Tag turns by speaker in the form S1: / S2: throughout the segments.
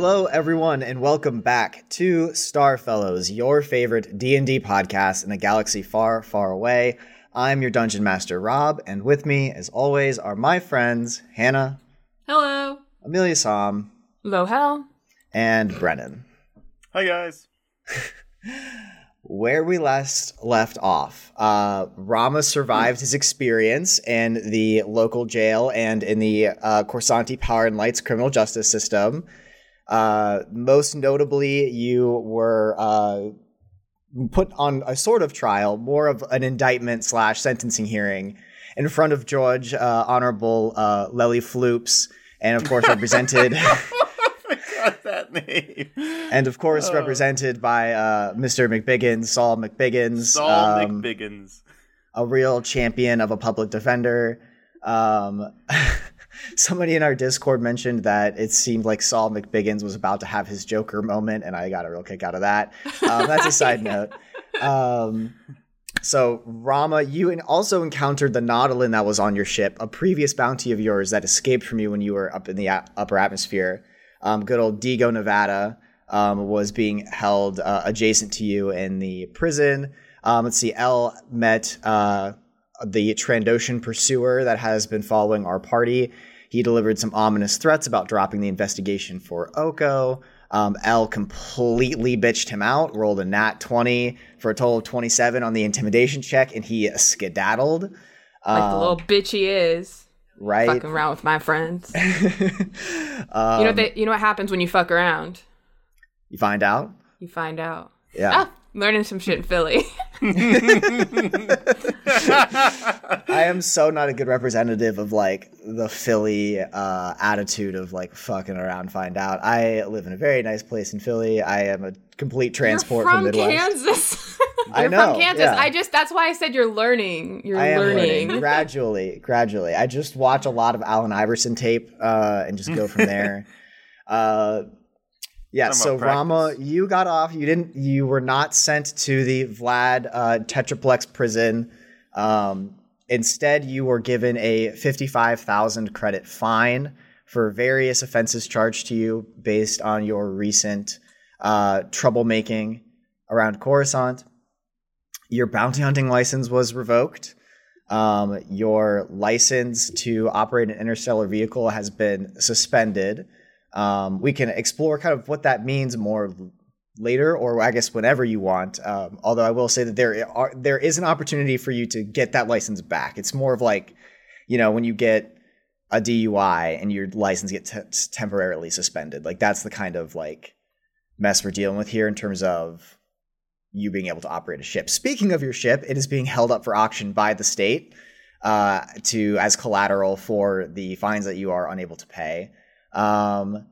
S1: Hello, everyone, and welcome back to Starfellows, your favorite D&D podcast in a galaxy far, far away. I'm your Dungeon Master, Rob, and with me, as always, are my friends, Hannah,
S2: Hello.
S1: Amelia Som,
S2: Low hell.
S1: and Brennan.
S3: Hi guys.
S1: Where we last left off, uh, Rama survived his experience in the local jail and in the uh, Corsanti Power and Lights criminal justice system. Uh, most notably, you were uh, put on a sort of trial, more of an indictment slash sentencing hearing, in front of George uh, Honorable uh, Lely Floops, and of course represented,
S3: that name.
S1: and of course represented by uh, Mr. McBiggins, Saul McBiggins,
S3: Saul
S1: um,
S3: McBiggins.
S1: a real champion of a public defender. Um, somebody in our Discord mentioned that it seemed like Saul McBiggins was about to have his Joker moment, and I got a real kick out of that. Um, that's a side note. Um, so, Rama, you also encountered the Nautolan that was on your ship, a previous bounty of yours that escaped from you when you were up in the a- upper atmosphere. Um, good old Digo, Nevada, um, was being held uh, adjacent to you in the prison. Um, let's see, L met uh, the Trandoshan pursuer that has been following our party. He delivered some ominous threats about dropping the investigation for Oko. Um, L completely bitched him out, rolled a nat 20 for a total of 27 on the intimidation check, and he skedaddled.
S2: Like the
S1: Um,
S2: little bitch he is.
S1: right?
S2: Fucking around with my friends.
S1: um,
S2: you know what they, you know what happens when you fuck around?
S1: you find out?
S2: You find out.
S1: Yeah.
S2: Ah, learning some shit in Philly.
S1: I am so not a good representative of like the Philly uh, attitude of like fucking around, find out. I live in a very nice place in Philly. I am a complete transport
S2: you're
S1: from
S2: from
S1: Midwest.
S2: Kansas.
S1: I know,
S2: from Kansas.
S1: yeah.
S2: I just that's why I said you're learning. You're
S1: I am
S2: learning.
S1: learning gradually, gradually. I just watch a lot of Allen Iverson tape uh, and just go from there. uh, yeah, so Rama, you got off. You didn't. You were not sent to the Vlad uh, Tetraplex prison. Um, instead, you were given a fifty-five thousand credit fine for various offenses charged to you based on your recent uh, troublemaking around Coruscant. your bounty hunting license was revoked. Um, your license to operate an interstellar vehicle has been suspended. Um, we can explore kind of what that means more later, or I guess whenever you want. Um, although I will say that there are there is an opportunity for you to get that license back. It's more of like, you know, when you get a DUI and your license gets temporarily suspended. Like that's the kind of like mess we're dealing with here in terms of you being able to operate a ship. Speaking of your ship, it is being held up for auction by the state uh, to as collateral for the fines that you are unable to pay. Um,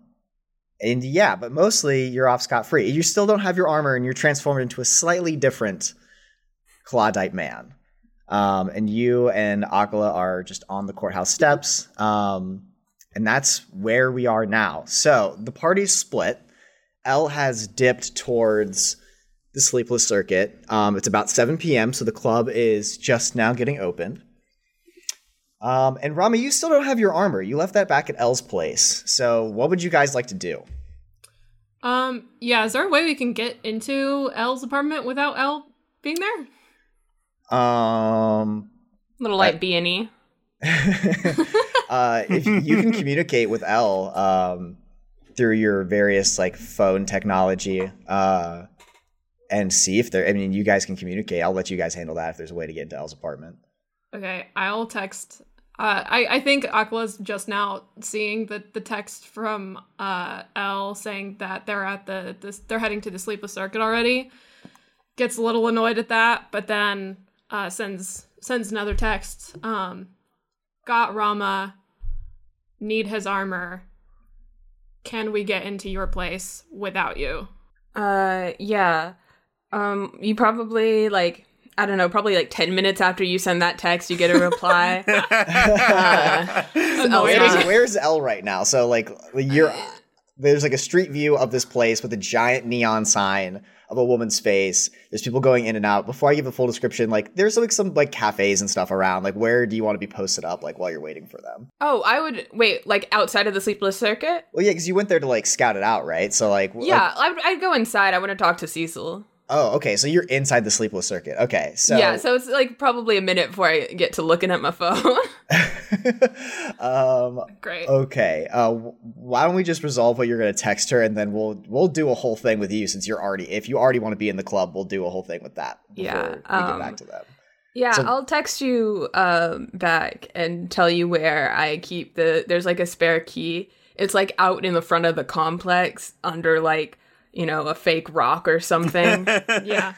S1: and yeah, but mostly you're off scot free. You still don't have your armor, and you're transformed into a slightly different Clawdite man. Um, and you and Akala are just on the courthouse steps. Um, and that's where we are now. So the party's split. L has dipped towards the Sleepless Circuit. Um, it's about 7 p.m., so the club is just now getting opened. Um, and Rami, you still don't have your armor. You left that back at L's place. So what would you guys like to do?
S4: Um, yeah, is there a way we can get into L's apartment without L being there?
S1: Um,
S2: little like B and E.
S1: Uh, if you can communicate with L um, through your various like phone technology, uh, and see if there. I mean, you guys can communicate. I'll let you guys handle that if there's a way to get into L's apartment.
S4: Okay, I'll text. Uh, I I think Aqua's just now seeing the the text from uh L saying that they're at the they're heading to the sleepless circuit already. Gets a little annoyed at that, but then uh, sends sends another text. Um, got Rama. Need his armor. Can we get into your place without you?
S2: Uh, yeah. Um, you probably like I don't know, probably like ten minutes after you send that text, you get a reply. uh,
S1: where's, where's L right now? So like you're there's like a street view of this place with a giant neon sign of a woman's face. There's people going in and out. Before I give a full description, like there's like some like cafes and stuff around. Like where do you want to be posted up? Like while you're waiting for them?
S2: Oh, I would wait like outside of the sleepless circuit.
S1: Well, yeah, because you went there to like scout it out, right? So like
S2: yeah, like, I'd, I'd go inside. I want to talk to Cecil.
S1: Oh, okay. So you're inside the sleepless circuit. Okay. So
S2: Yeah, so it's like probably a minute before I get to looking at my phone.
S1: um
S4: Great.
S1: Okay. Uh why don't we just resolve what you're going to text her and then we'll we'll do a whole thing with you since you're already if you already want to be in the club, we'll do a whole thing with that
S2: Yeah,
S1: we get
S2: um,
S1: back to them.
S2: yeah,
S1: So-
S2: I'll text you um back and tell you where I keep the there's like a spare key. It's like out in the front of the complex under like, you know, a fake rock or something.
S4: Yeah.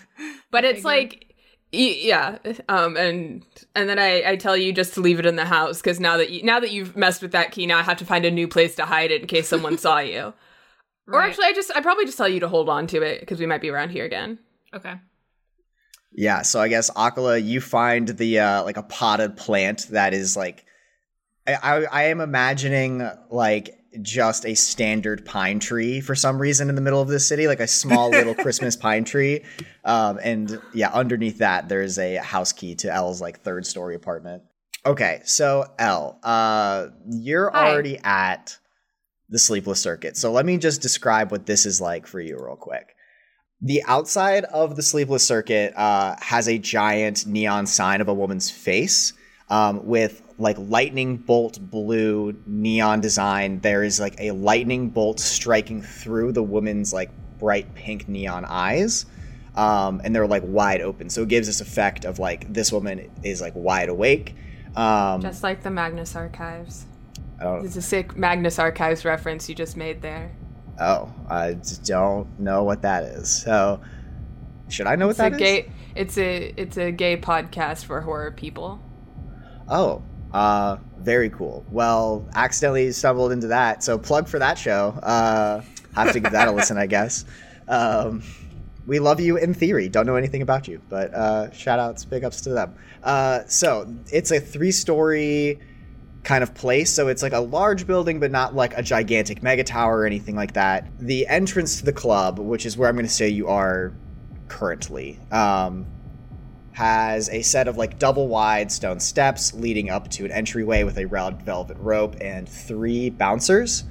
S2: but it's like yeah um and and then i i tell you just to leave it in the house because now that you now that you've messed with that key now i have to find a new place to hide it in case someone saw you or actually i just i probably just tell you to hold on to it because we might be around here again
S4: Okay.
S1: Yeah, so I guess Akala, you find the uh like a potted plant that is like I, I I am imagining like just a standard pine tree for some reason in the middle of the city, like a small little Christmas pine tree. Um and yeah, underneath that there's a house key to L's like third story apartment. Okay, so L, uh you're
S2: Hi.
S1: already at the sleepless circuit. So let me just describe what this is like for you real quick. The outside of the sleepless circuit uh, has a giant neon sign of a woman's face um, with like lightning bolt blue neon design. There is like a lightning bolt striking through the woman's like bright pink neon eyes. Um, and they're like wide open. So it gives this effect of like this woman is like wide awake. Um,
S2: just like the magnus archives
S1: I don't,
S2: it's a sick magnus archives reference you just made there
S1: oh, I don't know what that is. So should I know what
S2: it's a
S1: that is?
S2: gay it's a it's a gay podcast for horror people
S1: Oh, uh, very cool. Well, accidentally stumbled into that, so plug for that show. Uh, have to give that a listen, I guess. Um, we love you in theory. Don't know anything about you, but uh, shout outs, big ups to them. Uh, so it's a three story kind of place. So it's like a large building, but not like a gigantic mega tower or anything like that. The entrance to the club, which is where I'm going to say you are currently, um, has a set of like double wide stone steps leading up to an entryway with a red velvet rope and three bouncers.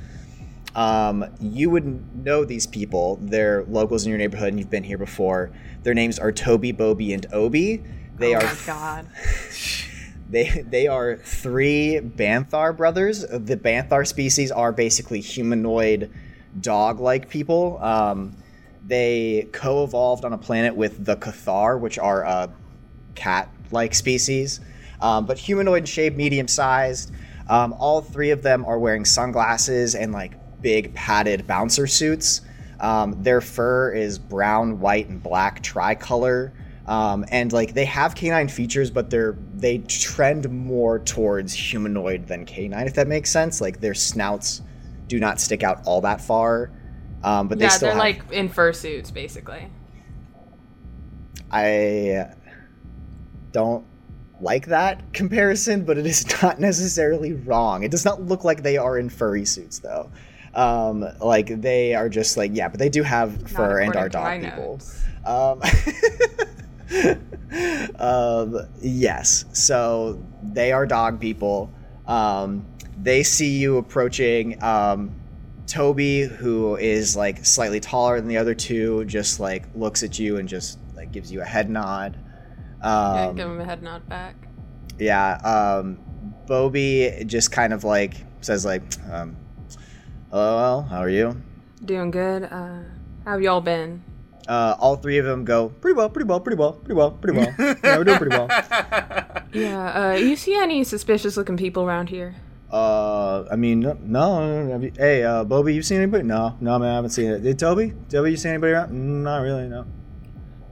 S1: Um, you would know these people. They're locals in your neighborhood, and you've been here before. Their names are Toby, Bobby, and Obi. They
S2: oh
S1: are
S2: my god.
S1: they they are three Banthar brothers. The Banthar species are basically humanoid dog-like people. Um, they co-evolved on a planet with the Cathar, which are a cat-like species, um, but humanoid in shape, medium-sized. Um, all three of them are wearing sunglasses and like big padded bouncer suits. Um, their fur is brown, white, and black tricolor. Um, and like they have canine features, but they're they trend more towards humanoid than canine, if that makes sense. Like their snouts do not stick out all that far, um, but they
S2: yeah,
S1: still
S2: they're
S1: have,
S2: like in fursuits, basically.
S1: I don't like that comparison, but it is not necessarily wrong. It does not look like they are in furry suits though. Um, like they are just like yeah, but they do have
S2: Not
S1: fur and are
S2: according to my
S1: dog people. Um, um, yes, so they are dog people. Um, they see you approaching. Um, Toby, who is like slightly taller than the other two, just like looks at you and just like gives you a head nod.
S2: Yeah,
S1: Um,
S2: give him a head nod back.
S1: yeah, um, Bobby just kind of like says like, um, "Hello, how are you?"
S2: Doing good. Uh, how have y'all been?
S1: Uh, all three of them go pretty well, pretty well, pretty well, pretty well, pretty well. yeah, we're doing pretty well.
S2: Yeah. Uh, you see any suspicious looking people around here?
S1: Uh, I mean, no, no. you- Hey, uh, Bobby, you seen anybody? No, no, man, I haven't seen it. Did Toby? Toby, you seen anybody around? Not really, no.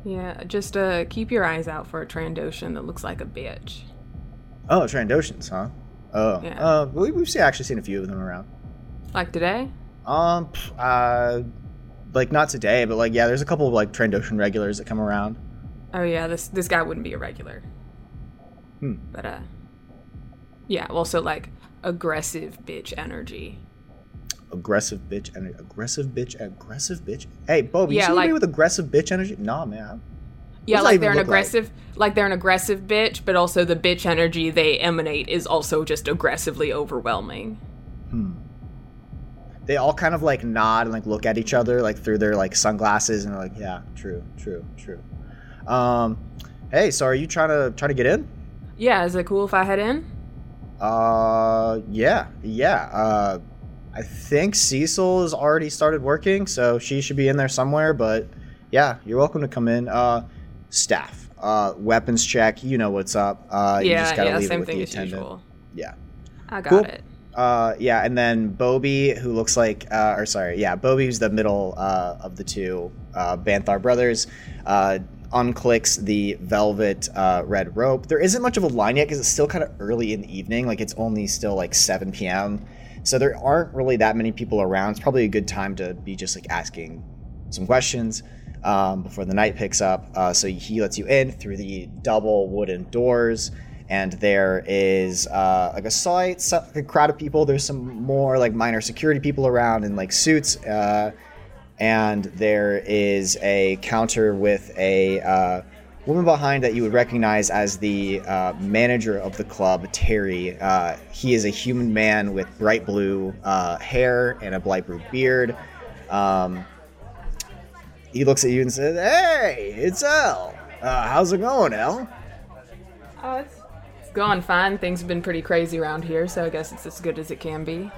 S2: Yeah, just uh, keep your eyes out for a Trandoshan that looks like a bitch.
S1: Oh, Trandoshans, huh? Oh,
S2: Yeah.
S1: uh, we, we've seen, actually seen a few of them around.
S2: Like today?
S1: Um, uh, like not today, but like yeah, there's a couple of like Trandoshan regulars that come around.
S2: Oh yeah, this this guy wouldn't be a regular.
S1: Hmm.
S2: But uh, yeah. Also like aggressive bitch energy.
S1: Aggressive bitch and aggressive bitch, aggressive bitch. Hey, Bobby,
S2: Yeah,
S1: you see anybody
S2: like-
S1: with aggressive bitch energy? Nah, man.
S2: Yeah, like they're an
S1: look like?
S2: aggressive, like? they're an aggressive bitch, but also the bitch energy they emanate is also just aggressively overwhelming. Hmm.
S1: They all kind of like nod and like look at each other like through their like sunglasses and they're like, yeah, true, true, true. Um, hey, so are you trying to try to get in?
S2: Yeah, is it cool if I head in?
S1: Uh, yeah, yeah. Uh, I think Cecil has already started working, so she should be in there somewhere. But yeah, you're welcome to come in. Uh, staff, uh, weapons check. You know what's up. Uh, you
S2: yeah,
S1: just gotta
S2: yeah,
S1: leave it
S2: same
S1: with
S2: thing
S1: the
S2: as
S1: attendant.
S2: usual.
S1: Yeah.
S2: I got
S1: Cool.
S2: it.
S1: Uh, yeah, and then Bobby, who looks like, uh, or sorry, yeah, Bobby, who's the middle uh, of the two uh, Banthar brothers, uh, unclicks the velvet uh, red rope. There isn't much of a line yet because it's still kind of early in the evening. Like it's only still like 7 p.m. So there aren't really that many people around. It's probably a good time to be just like asking some questions um, before the night picks up. Uh, so he lets you in through the double wooden doors, and there is uh, like a slight crowd of people. There's some more like minor security people around in like suits, uh, and there is a counter with a uh, woman behind that you would recognize as the uh, manager of the club, Terry. Uh, he is a human man with bright blue uh, hair and a bright blue beard. Um, he looks at you and says, "Hey, it's El. Uh, how's it going, El?"
S2: Oh, it's, it's going fine. Things have been pretty crazy around here, so I guess it's as good as it can be.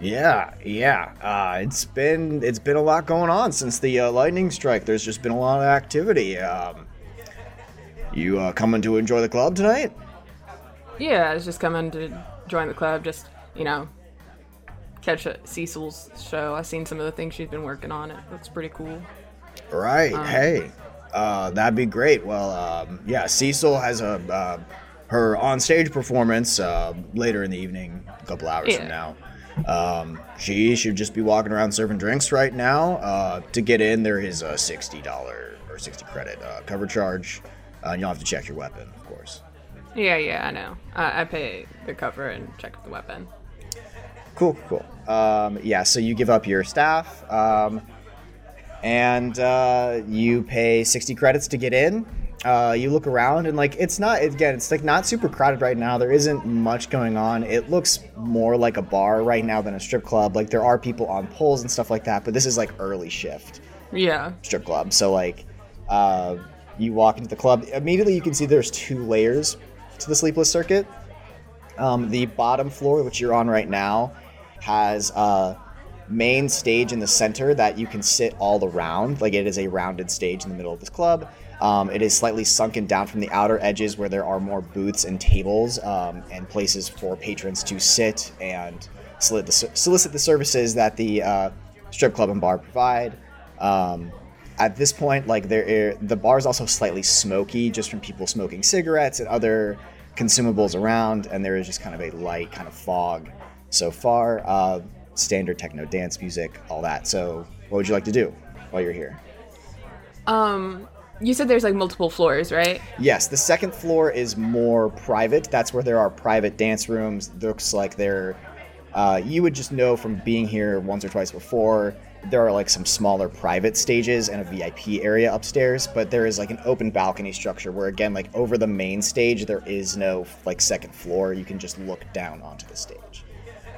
S1: Yeah, yeah. Uh, it's been it's been a lot going on since the uh, lightning strike. There's just been a lot of activity. Um, you uh, coming to enjoy the club tonight?
S2: Yeah, I was just coming to join the club, just, you know, catch a Cecil's show. I've seen some of the things she's been working on. It looks pretty cool.
S1: Right. hey, uh, that'd be great. Well, um, yeah, Cecil has a uh, her on stage performance uh, later in the evening, a couple hours from now. Um, she should just be walking around serving drinks right now. Uh, to get in, there is a sixty dollar or sixty credit uh, cover charge. Uh, and you'll have to check your weapon, of course.
S2: Yeah, yeah, I know. I, I pay the cover and check the weapon.
S1: Cool, cool. Um, yeah, so you give up your staff, um, and uh, you pay 60 credits to get in. uh, you look around and like it's not again it's like not super crowded right now there isn't much going on it looks more like a bar right now than a strip club like there are people on poles and stuff like that but this is like early shift
S2: Yeah.
S1: strip club so like uh, you walk into the club immediately you can see there's two layers to the sleepless circuit. Um, the bottom floor which you're on right now has a main stage in the center that you can sit all around. Like it is a rounded stage in the middle of this club. Um, it is slightly sunken down from the outer edges where there are more booths and tables um, and places for patrons to sit and solicit the, services that the uh, strip club and bar provide. Um, at this point, like there, the bar is also slightly smoky just from people smoking cigarettes and other consumables around, and there is just kind of a light kind of fog so far. Uh, standard techno dance music, all that. So, what would you like to do while you're here?
S2: Um, you said there's like multiple floors, right?
S1: Yes, the second floor is more private. That's where there are private dance rooms. Looks like they're. Uh, you would just know from being here once or twice before. There are like some smaller private stages and a VIP area upstairs, but there is like an open balcony structure where, again, like over the main stage, there is no like second floor. You can just look down onto the stage.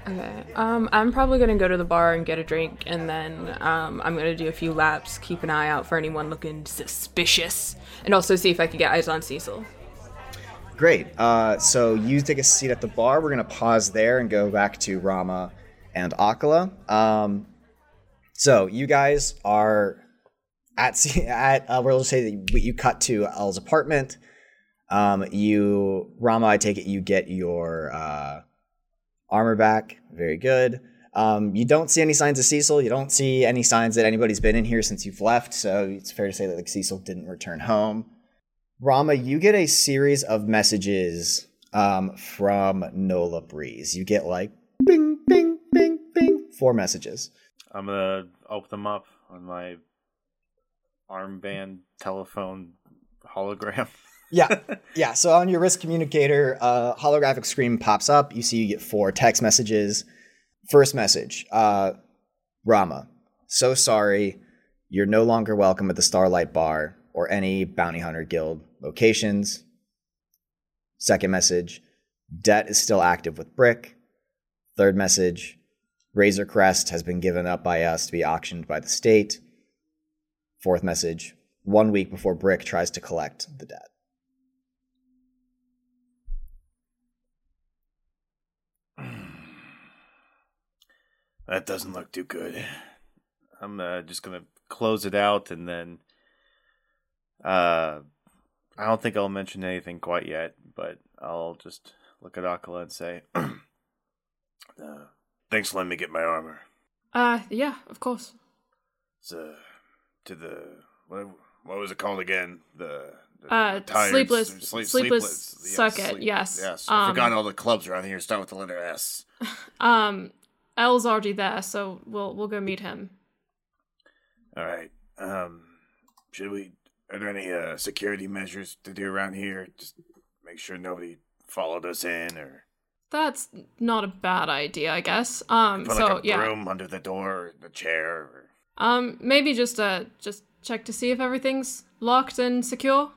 S2: Okay. Um, I'm probably gonna go to the bar and get a drink, and then um, I'm gonna do a few laps, keep an eye out for anyone looking suspicious, and also see if I can get eyes on Cecil.
S1: Great. Uh, so you take a seat at the bar. We're gonna pause there and go back to Rama and Akala. Um, so you guys are at at uh, we'll say that you cut to El's apartment. Um, you Rama, I take it you get your uh, armor back. Very good. Um, you don't see any signs of Cecil. You don't see any signs that anybody's been in here since you've left. So it's fair to say that like Cecil didn't return home. Rama, you get a series of messages um, from Nola Breeze. You get like bing, bing, bing, bing, four messages.
S3: I'm gonna open them up on my armband telephone hologram.
S1: Yeah, yeah. So on your wrist communicator, uh, holographic screen pops up. You see you get four text messages. First message, uh, Rama, so sorry. You're no longer welcome at the Starlight Bar or any Bounty Hunter Guild locations. Second message, debt is still active with Brick. Third message, Razor Crest has been given up by us to be auctioned by the state. Fourth message, one week before Brick tries to collect the debt.
S3: That doesn't look too good. I'm uh, just gonna close it out and then. Uh, I don't think I'll mention anything quite yet, but I'll just look at Akala and say, uh, "Thanks for letting me get my armor."
S4: Uh, yeah, of course.
S3: It's, uh, to the what, what was it called again? The, the
S4: Uh,
S3: tired-
S4: sleepless,
S3: sleep-
S4: sleepless,
S3: yes,
S4: circuit.
S3: sleep-
S4: yes.
S3: Yes, I
S4: Um,
S3: forgot all the clubs around here start with the letter S.
S4: Um, L's already there, so we'll we'll go meet him.
S3: All right. Um, should we? Are there any uh, security measures to do around here? Just make sure nobody followed us in, or
S4: That's not a bad idea, I guess. Um,
S3: put
S4: so
S3: like a
S4: yeah.
S3: broom under the door, or the chair. Or...
S4: Um, maybe just uh, just check to see if everything's locked and secure.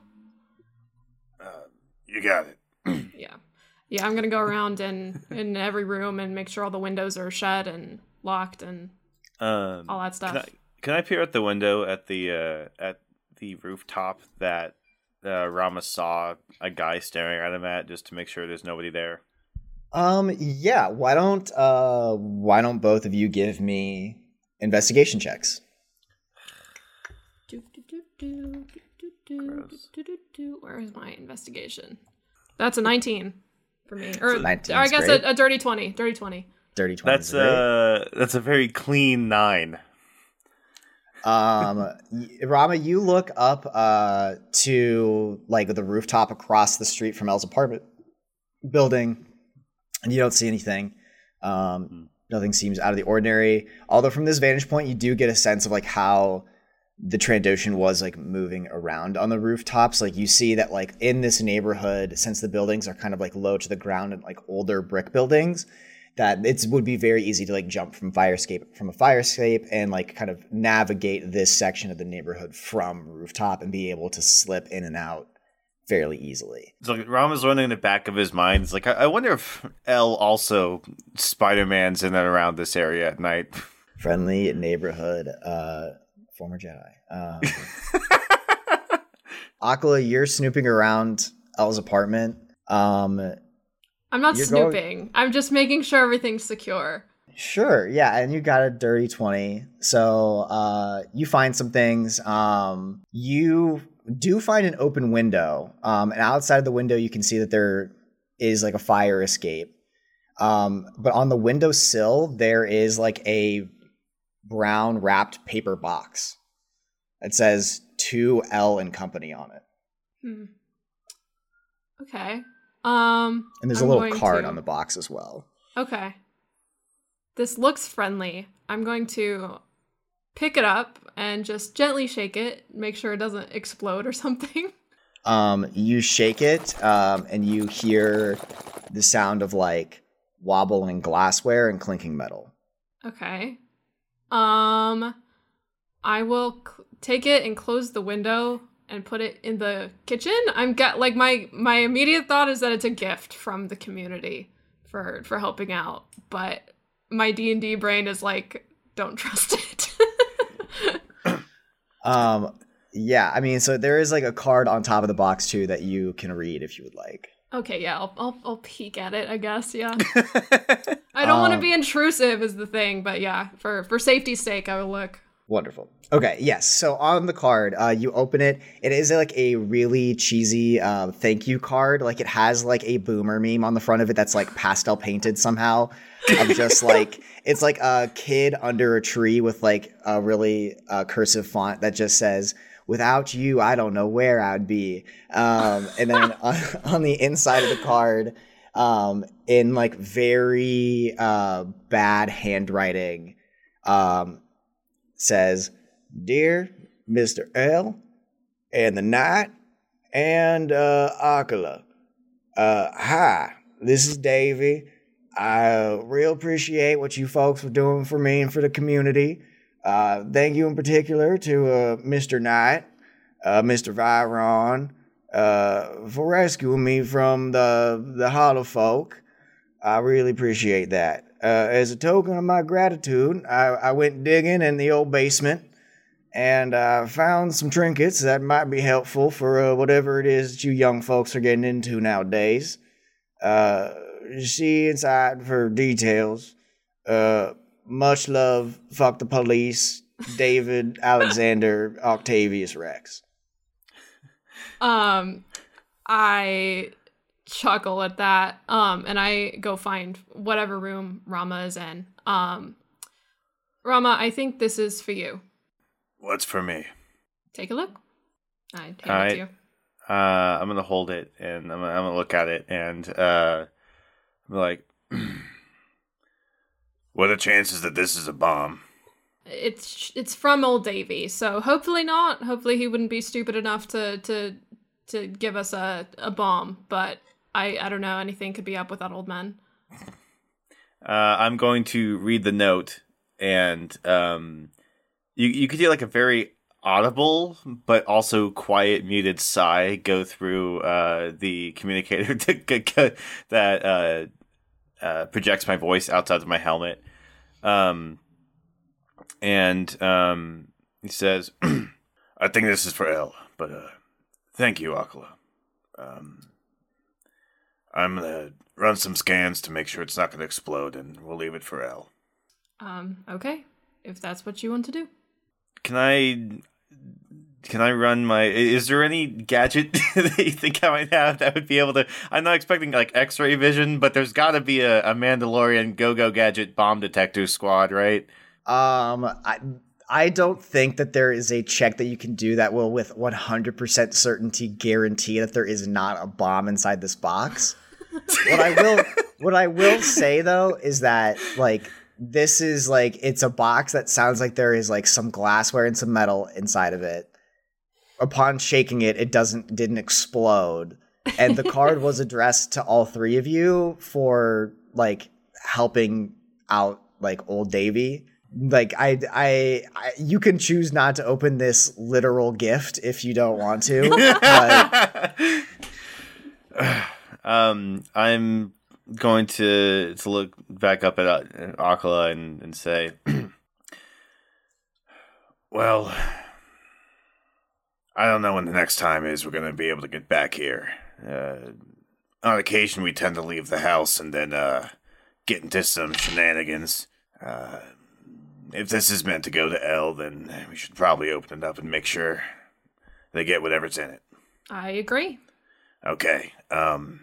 S3: Uh, you got it.
S4: Yeah, yeah. I'm gonna go around in in every room and make sure all the windows are shut and locked and
S3: Um,
S4: all that stuff.
S3: Can I, can I peer out the window at the uh, at the rooftop that uh, Rama saw a guy staring at him at, just to make sure there's nobody there?
S1: Um, yeah. Why don't uh, why don't both of you give me investigation checks?
S4: Do, do, do, do, do, do, do,
S3: Gross.
S4: do, do, do. Where is my investigation? That's a 19 for me. Or, or I guess a, a dirty 20. Dirty 20.
S1: Dirty twenty.
S3: That's uh, that's a very clean nine.
S1: um, Rama, you look up uh to like the rooftop across the street from El's apartment building, and you don't see anything. Um, nothing seems out of the ordinary. Although from this vantage point, you do get a sense of like how the Trandoshan was like moving around on the rooftops. Like you see that like in this neighborhood, since the buildings are kind of like low to the ground and like older brick buildings, that it would be very easy to like jump from fire escape from a fire escape and like kind of navigate this section of the neighborhood from rooftop and be able to slip in and out fairly easily.
S3: So like, Rama's running in the back of his mind. It's like I, I wonder if L also Spider Man's in and around this area at night.
S1: Friendly neighborhood, uh, former Jedi. Um, Akala, you're snooping around L's apartment. Um,
S4: I'm not snooping.
S1: going-
S4: I'm just making sure everything's secure.
S1: Sure, yeah, and you got a dirty 20. So uh you find some things. Um you do find an open window. Um and outside of the window you can see that there is like a fire escape. Um but on the windowsill there is like a brown wrapped paper box. It says to L and company on it.
S4: Hmm. Okay. Um.
S1: And there's
S4: I'm
S1: a little card
S4: to-
S1: on the box as well.
S4: Okay. This looks friendly. I'm going to pick it up and just gently shake it, make sure it doesn't explode or something.
S1: um, you shake it um, and you hear the sound of like wobbling glassware and clinking metal
S4: Okay. Um I will c- take it and close the window and put it in the kitchen. I'm get like my my immediate thought is that it's a gift from the community for for helping out, but my D&D brain is like don't trust it.
S1: um, yeah i mean so there is like a card on top of the box too that you can read if you would like
S4: okay, yeah, I'll, I'll I'll peek at it, I guess, yeah. I don't want to
S1: Um,
S4: be intrusive is the thing, but yeah, for for safety's sake, I will look.
S1: Wonderful. Okay, yes. So on the card, uh, you open it. It is like a really cheesy uh, thank you card. Like it has like a boomer meme on the front of it that's like pastel painted somehow. Of just like it's like a kid under a tree with like a really uh, cursive font that just says "Without you, I don't know where I'd be." Um, and then on, on the inside of the card, um, in like very uh, bad handwriting, um, says, Dear Mr. L and the Knight and uh, Akala, uh, hi, this is Davy. I uh, real appreciate what you folks were doing for me and for the community. Uh, thank you in particular to uh, Mr. Knight, uh, Mr. Viron, uh, for rescuing me from the the Hollow Folk. I really appreciate that. Uh, as a token of my gratitude, I, I went digging in the old basement and I found some trinkets that might be helpful for uh, whatever it is that you young folks are getting into nowadays. Uh, see inside for details. Uh, much love, fuck the police, David Alexander Octavius Rex.
S4: Um, I chuckle at that. Um, and I go find whatever room Rama is in. Um, Rama, I think this is for you.
S3: What's for me?
S4: Take a look. I hand it to you.
S3: Uh, I'm gonna hold it and I'm gonna, I'm gonna look at it and uh, I'm like, what are the chances that this is a bomb?
S4: It's it's from old Davy, so hopefully not. Hopefully he wouldn't be stupid enough to to to give us a, a bomb. But I I don't know. Anything could be up with that old man.
S3: Uh, I'm going to read the note, and um, you you could hear like a very audible but also quiet, muted sigh go through uh, the communicator that uh, uh, projects my voice outside of my helmet. Um, and um, he says, "I think this is for L, but uh, thank you, Akala. Um, I'm gonna run some scans to make sure it's not gonna explode, and we'll leave it for L.
S4: Um. Okay, if that's what you want to do.
S3: Can I? Can I run my? Is there any gadget that you think I might have that would be able to? I'm not expecting like X-ray vision, but there's got to be a, a Mandalorian go-go gadget bomb detector squad, right?
S1: Um, I I don't think that there is a check that you can do that will, with 100% certainty, guarantee that there is not a bomb inside this box. what I will what I will say though is that like this is like it's a box that sounds like there is like some glassware and some metal inside of it. Upon shaking it, it doesn't didn't explode, and the card was addressed to all three of you for like helping out like old Davy. Like I, I, I, you can choose not to open this literal gift if you don't want to. but
S3: um, I'm going to to look back up at uh, Akala and, and say, well, I don't know when the next time is we're going to be able to get back here. Uh, on occasion, we tend to leave the house and then uh, get into some shenanigans. Uh, if this is meant to go to L, then we should probably open it up and make sure they get whatever's in it.
S4: I agree.
S3: Okay. Um,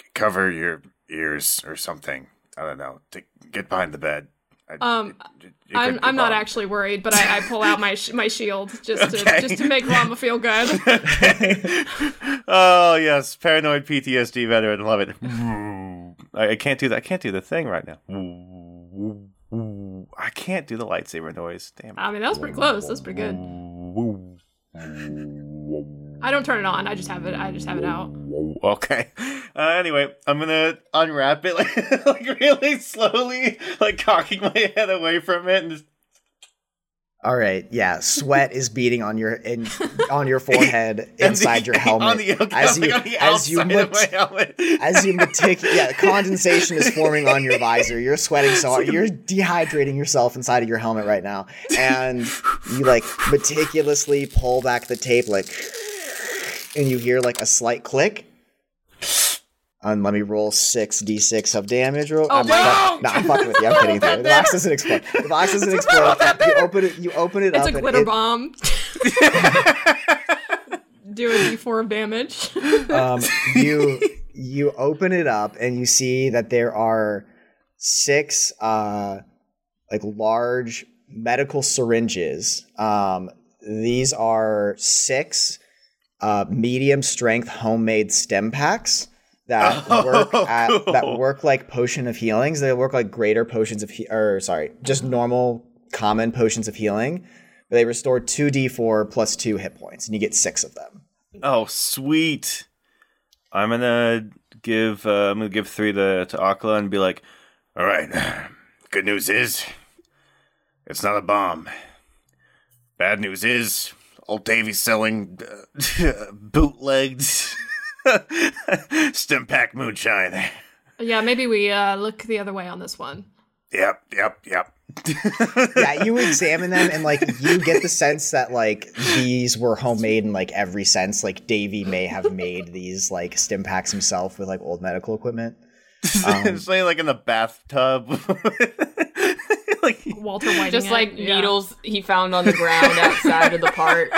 S3: c- cover your ears or something. I don't know. To get behind the bed. I,
S4: um,
S3: it, it
S4: I'm, I'm not actually worried, but I, I pull out my sh- my shield just to
S3: Okay.
S4: just to make Rama feel good.
S3: oh yes, paranoid PTSD veteran. Love it. I, I can't do that. I can't do the thing right now. I can't do the lightsaber noise. Damn it.
S4: I mean, that was pretty close. That's pretty good. I don't turn it on. I just have it. I just have it out.
S3: Okay. Uh, anyway, I'm gonna unwrap it like, like really slowly, like cocking my head away from it, and just
S1: all right, yeah, sweat is beating on your in on your forehead inside your helmet
S3: the, okay,
S1: as you
S3: like
S1: as you
S3: outside of
S1: mat-
S3: my helmet.
S1: as you metic- yeah, condensation is forming on your visor. You're sweating so hard. You're dehydrating yourself inside of your helmet right now, and you like meticulously pull back the tape, like, and you hear like a slight click. And let me roll six d6 of damage. Roll.
S4: Oh,
S1: I'm
S4: no!
S1: fuck- nah, I'm fucking with you. I'm kidding. The box doesn't explode. The box doesn't explode. You open it. You open it
S4: It's
S1: up.
S4: a
S1: and
S4: glitter
S1: it-
S4: bomb. Do a d4 of damage.
S1: um, you you open it up and you see that there are six uh, like large medical syringes. Um, these are six uh, medium strength homemade stim packs that
S3: Oh,
S1: work at, that work like potion of healings. They work like greater potions of he- or sorry, just normal common potions of healing. But they restore two d4 plus two hit points, and you get six of them.
S3: Oh, sweet. I'm gonna give uh, I'm gonna give three to to Akala and be like, all right. Good news is, it's not a bomb. Bad news is, old Davy's selling uh, bootlegged stim pack moonshine.
S4: yeah, maybe we uh, look the other way on this one.
S3: Yep, yep, yep.
S1: yeah, you examine them and like you get the sense that like these were homemade in like every sense. Like Davy may have made these like stim packs himself with like old medical equipment. Um,
S3: Something like in the bathtub. Like
S4: Walter Whiting.
S2: Just
S4: it,
S2: like
S4: yeah.
S2: needles he found on the ground outside of the park.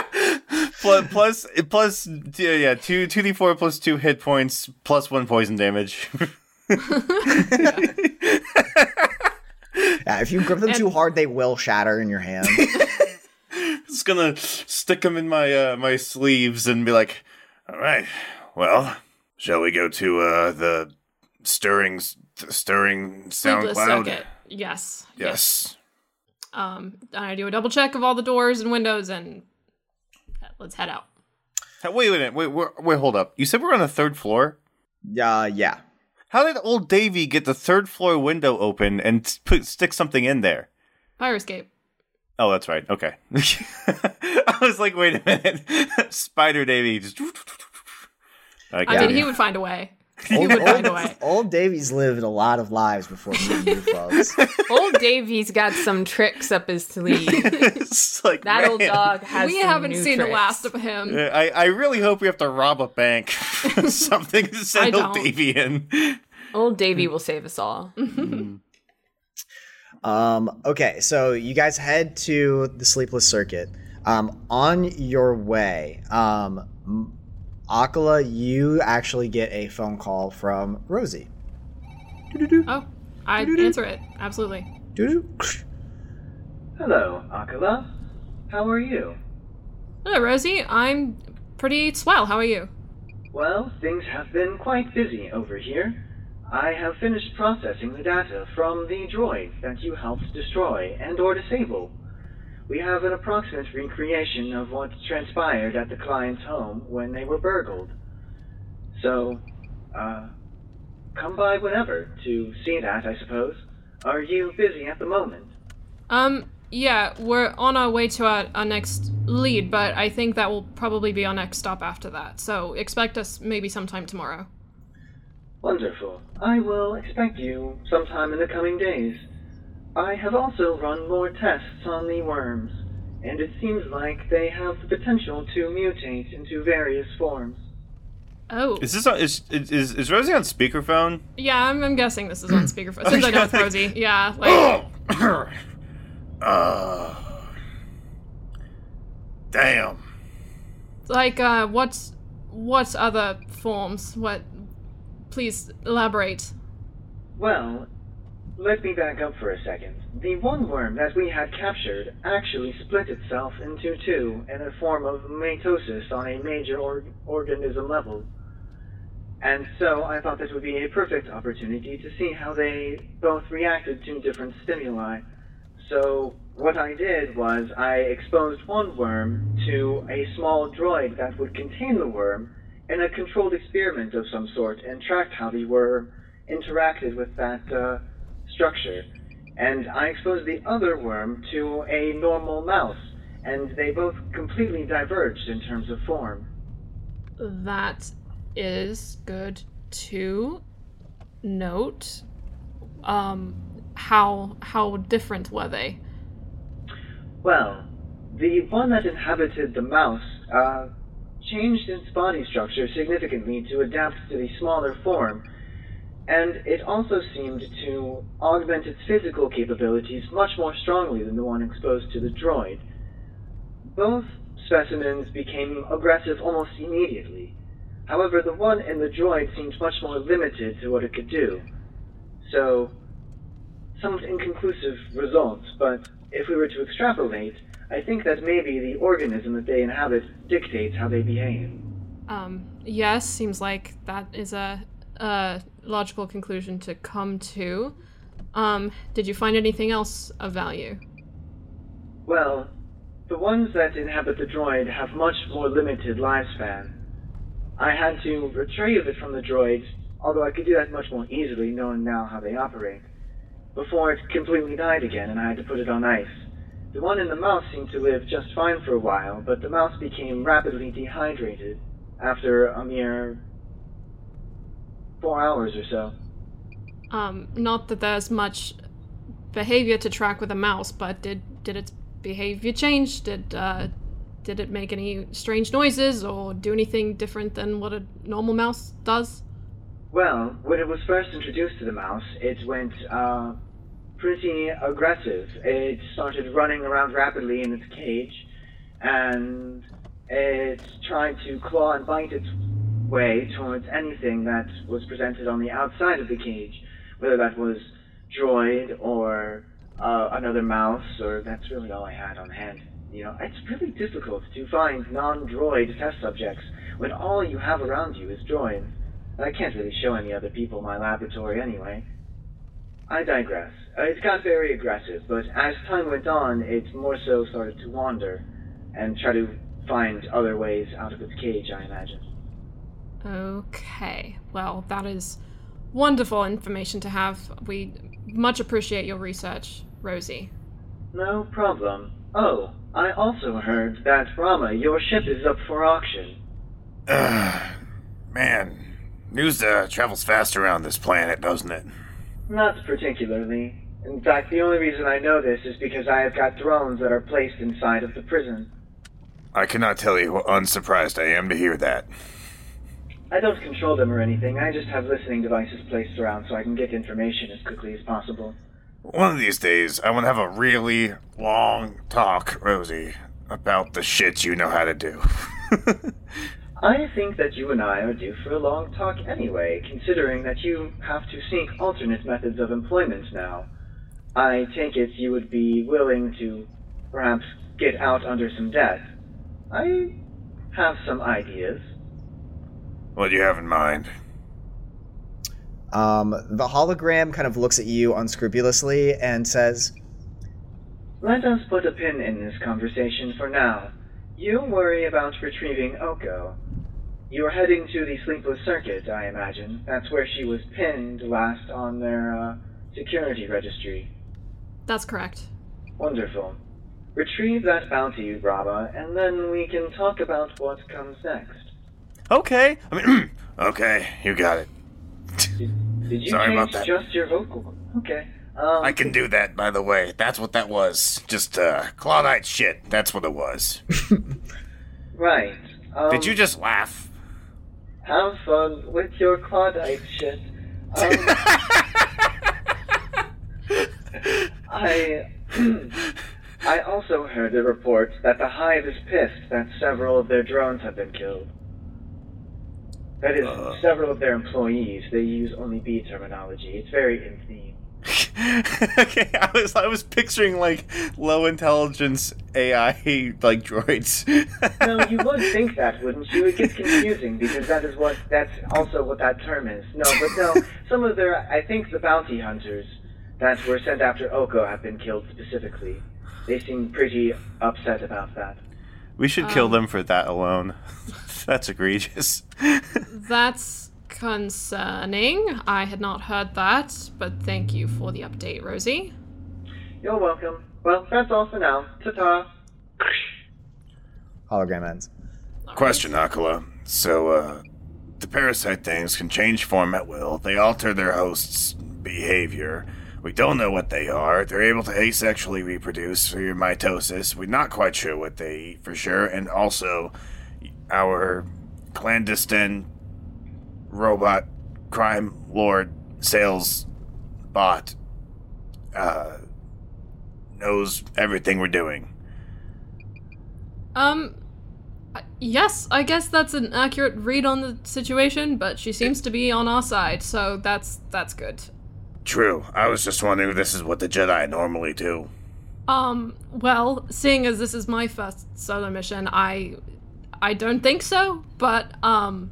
S3: plus plus plus yeah, yeah two two d four plus two hit points plus one poison damage.
S1: yeah, if you grip them too hard, they will shatter in your hand.
S3: Just gonna stick them in my uh, my sleeves and be like, all right, well, shall we go to uh, the stirring stirring sound
S4: Sleepless
S3: cloud?
S4: Circuit. Yes.
S3: Yes.
S4: Um, I do a double check of all the doors and windows, and let's head out.
S3: Hey, Wait a minute. Wait, wait, wait. Hold up. You said we're on the third floor.
S1: uh, yeah.
S3: How did old Davy get the third floor window open and put stick something in there?
S4: Fire escape.
S3: Oh, that's right. Okay. I was like, wait a minute. Spider Davy just.
S4: I
S3: Okay.
S4: mean, he would find a way. He
S1: Old,
S4: would find a
S1: old, old Davy's lived a lot of lives before meeting you folks.
S2: Old Davy's got some tricks up his sleeve.
S3: it's like
S2: That
S3: man.
S2: old dog has.
S4: We
S2: some
S4: haven't
S2: new
S4: seen the last of him.
S3: Uh, I, I really hope we have to rob a bank. Something to
S4: I
S3: send old. Davy in.
S2: Old Davy will save us all.
S1: Um, okay, so you guys head to the Sleepless Circuit. Um, on your way, um, M- Akala, you actually get a phone call from Rosie.
S4: Oh, I answer it. Absolutely.
S1: Doo-doo.
S5: Hello, Akala. How are you?
S4: Hello, Rosie. I'm pretty swell. How are you?
S5: Well, things have been quite busy over here. I have finished processing the data from the droid that you helped destroy and or disable. We have an approximate recreation of what transpired at the client's home when they were burgled. So, uh,
S1: come by whenever to see that, I suppose. Are you busy at the moment?
S4: Um, yeah, we're on our way to our, our next lead, but I think that will probably be our next stop after that. So expect us maybe sometime tomorrow.
S1: Wonderful. I will expect you sometime in the coming days. I have also run more tests on the worms, and it seems like they have the potential to mutate into various forms.
S4: Oh,
S3: Is this on, is, is is Rosie on speakerphone?
S4: yeah, I'm, I'm guessing this is on speakerphone. Since I know it's Rosie, yeah, like
S3: uh, damn.
S4: like uh, what's what's other forms? What? Please elaborate.
S1: Well, let me back up for a second. The one worm that we had captured actually split itself into two in a form of mitosis on a major or- organism level. And so I thought this would be a perfect opportunity to see how they both reacted to different stimuli. So what I did was I exposed one worm to a small droid that would contain the worm in a controlled experiment of some sort and tracked how the worm interacted with that uh, structure. And I exposed the other worm to a normal mouse, and they both completely diverged in terms of form.
S4: That is good to note. Um, how how different were they?
S1: Well, the one that inhabited the mouse uh, changed its body structure significantly to adapt to the smaller form, and it also seemed to augment its physical capabilities much more strongly than the one exposed to the droid. Both specimens became aggressive almost immediately. However, the one in the droid seemed much more limited to what it could do. So, somewhat inconclusive results, but if we were to extrapolate, I think that maybe the organism that they inhabit dictates how they behave.
S4: Um, yes, seems like that is a, a logical conclusion to come to. Um, did you find anything else of value?
S1: Well, the ones that inhabit the droid have much more limited lifespan. I had to retrieve it from the droid, although I could do that much more easily knowing now how they operate, before it completely died again and I had to put it on ice. The one in the mouse seemed to live just fine for a while, but the mouse became rapidly dehydrated after a mere four hours or so.
S4: Um, not that there's much behavior to track with a mouse, but did did its behavior change? Did uh, did it make any strange noises or do anything different than what a normal mouse does?
S1: Well, when it was first introduced to the mouse, it went uh, pretty aggressive. It started running around rapidly in its cage, and it tried to claw and bite its way towards anything that was presented on the outside of the cage, whether that was droid or uh, another mouse, or that's really all I had on hand. You know, it's really difficult to find non-droid test subjects when all you have around you is droids. I can't really show any other people my laboratory anyway. I digress. It got very aggressive, but as time went on, it more so started to wander and try to find other ways out of its cage, I imagine.
S4: Okay. Well, that is wonderful information to have. We much appreciate your research, Rosie.
S1: No problem. Oh, I also heard that Rama, your ship is up for auction.
S3: Man, news uh, travels fast around this planet, doesn't it?
S1: Not particularly. In fact, the only reason I know this is because I have got drones that are placed inside of the prison.
S3: I cannot tell you how unsurprised I am to hear that.
S1: I don't control them or anything, I just have listening devices placed around so I can get information as quickly as possible.
S3: One of these days, I want to have a really long talk, Rosie, about the shit you know how to do.
S1: I think that you and I are due for a long talk anyway, considering that you have to seek alternate methods of employment now. I take it you would be willing to perhaps get out under some debt. I have some ideas.
S3: What do you have in mind?
S6: Um, the hologram kind of looks at you unscrupulously and says,
S1: Let us put a pin in this conversation for now. You worry about retrieving Oko.
S5: You're heading to the Sleepless Circuit, I imagine. That's where she was pinned last on their uh, security registry.
S4: That's correct.
S5: Wonderful. Retrieve that bounty, Rama, and then we can talk about what comes next.
S3: Okay. I mean, okay, you got it.
S5: Did, did you
S3: Sorry
S5: change
S3: about that.
S5: just your vocal? Okay. Um,
S3: I can do that, by the way. That's what that was. Just uh, Clawdite shit. That's what it was.
S5: Right. Um,
S3: Did you just laugh?
S5: have fun with your Clawdite shit? Um, I I also heard a report that the Hive is pissed that several of their drones have been killed. That is,
S3: Uh.
S5: several of their employees. They use only B terminology. It's very in theme.
S3: okay, I was I was picturing like low intelligence AI like droids.
S5: No, you would think that, wouldn't you? It gets confusing because that is what that's also what that term is. No, but no, some of their I think the bounty hunters that were sent after Oko have been killed specifically. They seem pretty upset about that.
S3: we should kill them for that alone. That's egregious.
S4: That's concerning. I had not heard that, but thank you for the update, Rosie.
S5: You're welcome. Well, that's all for now. Ta-ta.
S1: Hologram ends.
S3: Question, Akala. So, uh, the parasite things can change form at will. They alter their host's behavior. We don't know what they are. They're able to asexually reproduce through mitosis. We're not quite sure what they eat for sure. And also, our clandestine robot crime lord sales bot uh, knows everything we're doing.
S4: Um, yes, I guess that's an accurate read on the situation, but she seems to be on our side, so that's that's good.
S3: True. I was just wondering if this is what the Jedi normally do.
S4: Um, well, seeing as this is my first solo mission, I I don't think so, but um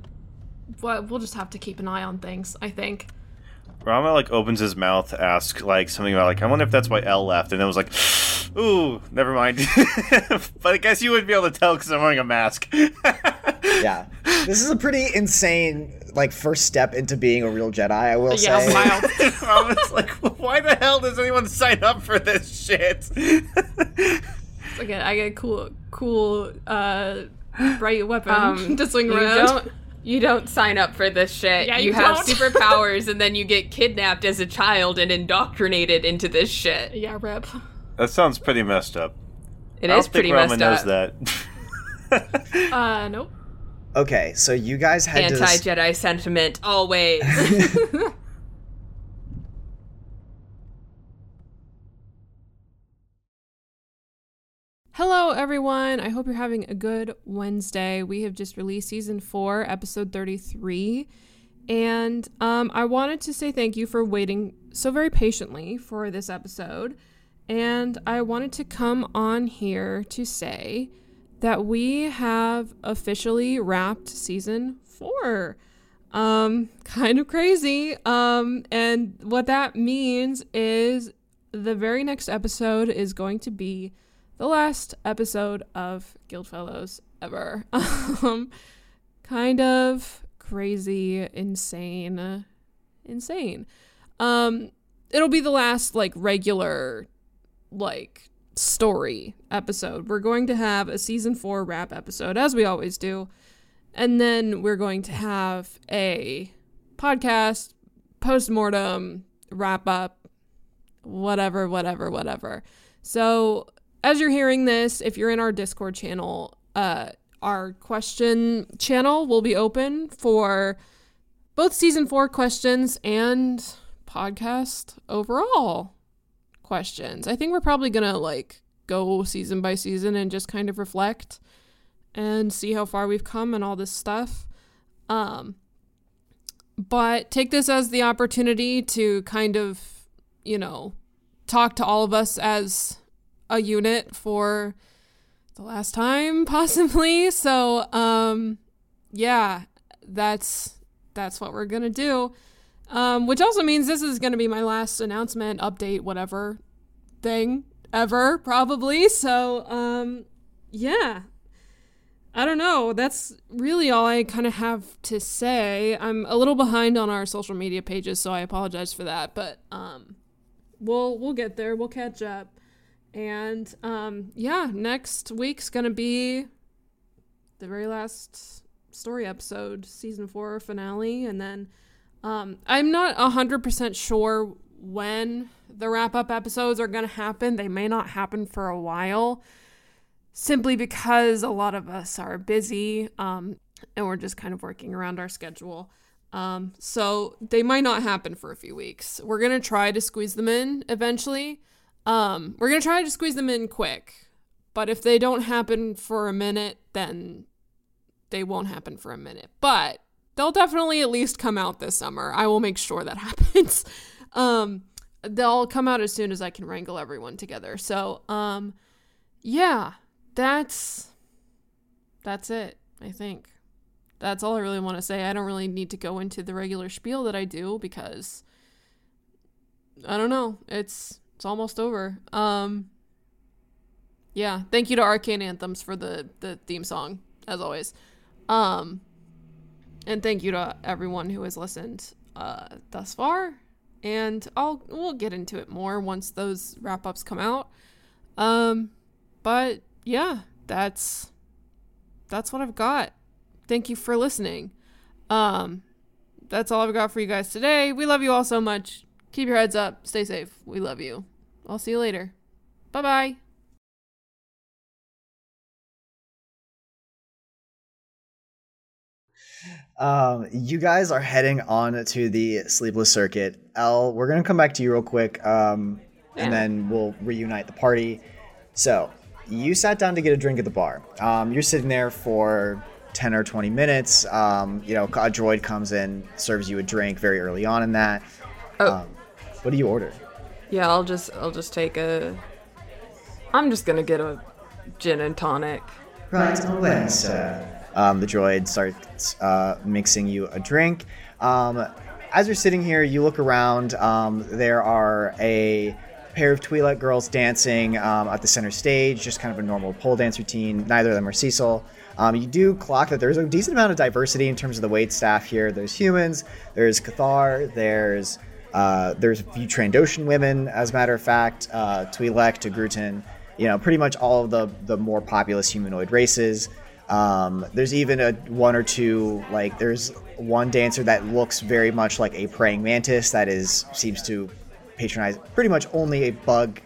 S4: well, we'll just have to keep an eye on things, I think.
S3: Rama like opens his mouth to ask like something about like I wonder if that's why L left, and then was like, ooh, never mind. but I guess you wouldn't be able to tell because I'm wearing a mask.
S1: Yeah, this is a pretty insane like first step into being a real Jedi. I will
S4: Yeah,
S1: say.
S4: wild.
S3: Rama's like, why the hell does anyone sign up for this shit?
S4: I get I get cool cool uh bright weapon
S2: Um,
S4: to swing
S2: you
S4: around.
S2: don't you don't sign up for this shit.
S4: Yeah,
S2: you,
S4: you
S2: have
S4: don't.
S2: superpowers and then you get kidnapped as a child and indoctrinated into this shit.
S4: Yeah, rip.
S3: that sounds pretty messed up.
S2: It
S3: I
S2: is
S3: don't
S2: pretty
S3: think Rama
S2: messed
S3: knows
S2: up.
S3: that.
S4: Uh nope.
S1: Okay, so you guys had to.
S2: Anti Jedi sentiment always.
S4: Hello, everyone. I hope you're having a good Wednesday. We have just released season four, episode 33. And um, I wanted to say thank you for waiting so very patiently for this episode. And I wanted to come on here to say that we have officially wrapped season four. Um, kind of crazy. Um, and what that means is the very next episode is going to be the last episode of Guildfellows ever. um, kind of crazy, insane, insane. Um, it'll be the last like regular, like story episode. We're going to have a season four wrap episode, as we always do, and then we're going to have a podcast post mortem wrap up, whatever, whatever, whatever. So as you're hearing this, if you're in our Discord channel, uh, our question channel will be open for both season four questions and podcast overall questions. I think we're probably gonna like go season by season and just kind of reflect and see how far we've come and all this stuff. Um, but take this as the opportunity to kind of, you know, talk to all of us as a unit for the last time possibly so um yeah that's that's what we're gonna do um which also means this is gonna be my last announcement update whatever thing ever probably so um yeah I don't know. That's really all I kind of have to say. I'm a little behind on our social media pages, so I apologize for that. But um, we'll we'll get there. We'll catch up. And um, yeah, next week's gonna be the very last story episode, season four finale, and then um, I'm not hundred percent sure when the wrap up episodes are gonna happen. They may not happen for a while simply because a lot of us are busy um, and we're just kind of working around our schedule. Um, so they might not happen for a few weeks. We're going to try to squeeze them in eventually. Um, we're to try to squeeze them in quick. But if they don't happen for a minute, then they won't happen for a minute. But they'll definitely at least come out this summer. I will make sure that happens. um, they'll come out as soon as I can wrangle everyone together. So, um, yeah, that's that's it, I think. That's all I really want to say. I don't really need to go into the regular spiel that I do because I don't know. It's it's almost over. Um yeah, thank you to Arcane Anthems for the the theme song as always. Um and thank you to everyone who has listened uh thus far. And I'll we'll get into it more once those wrap ups come out. Um but yeah, that's that's what I've got. Thank you for listening. Um that's all I've got for you guys today. We love you all so much. Keep your heads up. Stay safe. We love you. I'll see you later. Bye-bye.
S1: Um, you guys are heading on to the sleepless circuit. Elle, we're gonna come back to you real quick, um, and then we'll reunite the party. So, you sat down to get a drink at the bar. Um, you're sitting there for 10 or 20 minutes. Um, you know, a droid comes in, serves you a drink very early on in that.
S2: Oh.
S1: Um, what do you order?
S2: Yeah, I'll just I'll just take a. I'm just gonna get a gin and tonic.
S1: Right away, sir. Um, the droid starts uh, mixing you a drink. Um, as you're sitting here, you look around. Um, there are a pair of Twi'lek girls dancing um, at the center stage, just kind of a normal pole dance routine. Neither of them are Cecil. Um, you do clock that there's a decent amount of diversity in terms of the wait staff here. There's humans, there's Cathar, there's uh, there's a few Trandoshan women, as a matter of fact, uh, Twi'lek Togrutan, you know, pretty much all of the the more populous humanoid races. Um, there's even a one or two like there's one dancer that looks very much like a praying mantis that is seems to patronize pretty much only a bug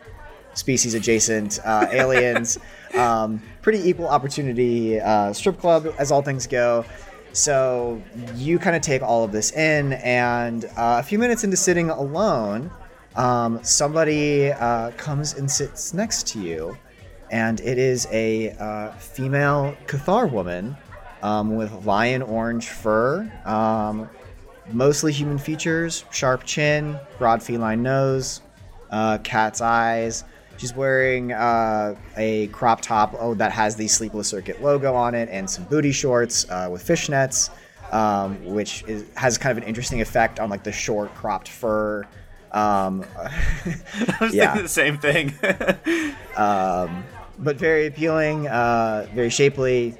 S1: species adjacent uh, aliens. um, pretty equal opportunity uh, strip club as all things go. So you kind of take all of this in, and uh, a few minutes into sitting alone, um, somebody uh, comes and sits next to you, and it is a uh, female Cathar woman um, with lion orange fur, um, mostly human features, sharp chin, broad feline nose, uh, cat's eyes. She's wearing uh, a crop top oh, that has the Sleepless Circuit logo on it and some booty shorts uh, with fishnets, um, which is, has kind of an interesting effect on like the short cropped fur. Um,
S3: I was
S1: Yeah.
S3: thinking the same thing.
S1: um, but very appealing, uh, very shapely,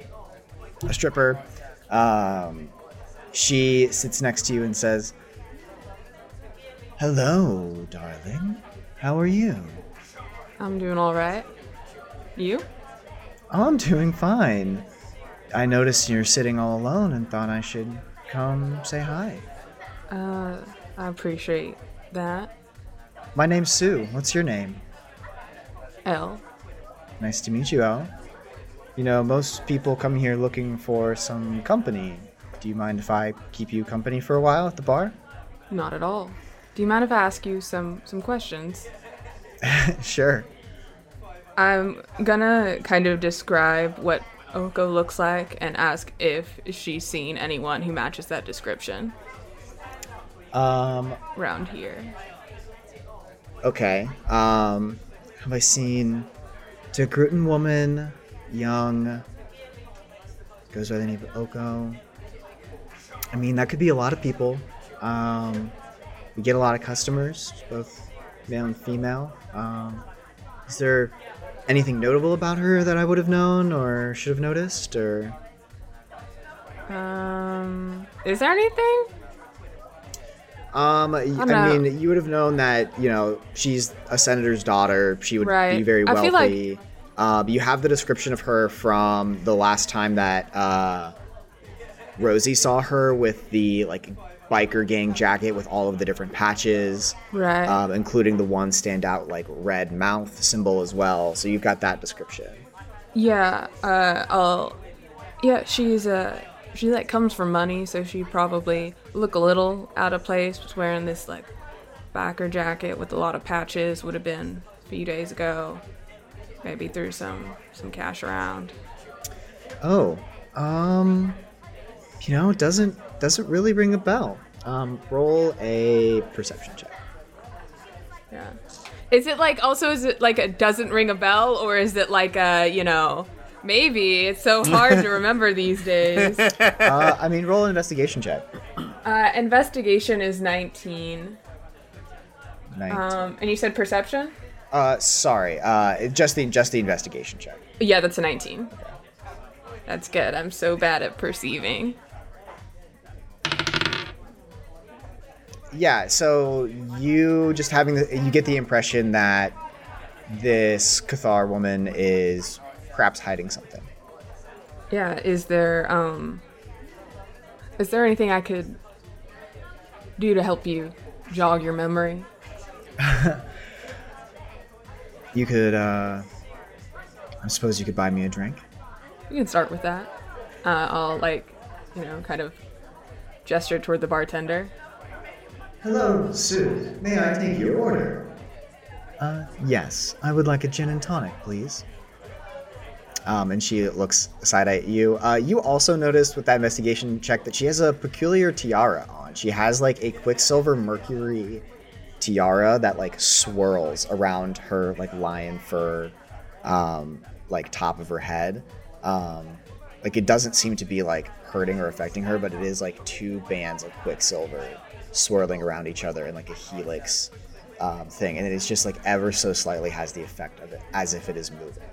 S1: a stripper. Um, she sits next to you and says, Hello, darling. How are you?
S2: I'm doing all right. You?
S1: I'm doing fine. I noticed you're sitting all alone and thought I should come say hi.
S2: Uh, I appreciate that.
S1: My name's Sue. What's your name?
S2: L.
S1: Nice to meet you, Al. You know, most people come here looking for some company. Do you mind if I keep you company for a while at the bar?
S2: Not at all. Do you mind if I ask you some some questions?
S1: sure.
S2: I'm gonna kind of describe what Oko looks like and ask if she's seen anyone who matches that description
S1: Um,
S2: around here.
S1: okay. Um, have I seen the Grutan woman, young, goes by the name of Oko? I mean, that could be a lot of people. Um, we get a lot of customers, both male and female. Um, is there anything notable about her that I would have known or should have noticed, or
S2: Um, is there anything?
S1: um, I,
S2: know.
S1: mean, you would have known that you know she's a senator's daughter. She would be
S2: Right.
S1: very
S2: I feel like-
S1: wealthy. um, you have the description of her from the last time that uh, Rosie saw her with the like biker gang jacket with all of the different patches.
S2: Right.
S1: um, including the one standout like red mouth symbol as well. So you've got that description.
S2: Yeah, uh, I'll. Yeah, she's a. she like comes from money, so she probably look a little out of place. Just wearing this like backer jacket with a lot of patches would have been a few days ago. Maybe threw some some cash around.
S1: Oh, um, you know, doesn't doesn't really ring a bell. Um, roll a perception check.
S2: Yeah. Is it like also is it like a doesn't ring a bell or is it like a you know maybe it's so hard to remember these days.
S1: Uh, I mean, roll an investigation check.
S2: Uh, investigation is nineteen.
S1: Nice.
S2: Um, and you said perception?
S1: uh, sorry, uh, just the just the investigation check.
S2: Yeah, that's a 19. That's good. I'm so bad at perceiving.
S1: Yeah, so you just having the, you get the impression that this Cathar woman is perhaps hiding something.
S2: Yeah, is there um is there anything I could do to help you jog your memory?
S1: You could, uh, I suppose you could buy me a drink.
S2: You can start with that. Uh, I'll like, you know, kind of gesture toward the bartender.
S1: Hello, Sue. May I take your order? Uh, yes. I would like a gin and tonic, please. Um, and she looks side eye at you. Uh, you also noticed with that investigation check that she has a peculiar tiara on. She has like a Quicksilver Mercury tiara that like swirls around her like lion fur, um, like top of her head. Um, like it doesn't seem to be like hurting or affecting her, but it is like two bands of Quicksilver swirling around each other in like a helix um, thing, and it's just like ever so slightly has the effect of it as if it is moving.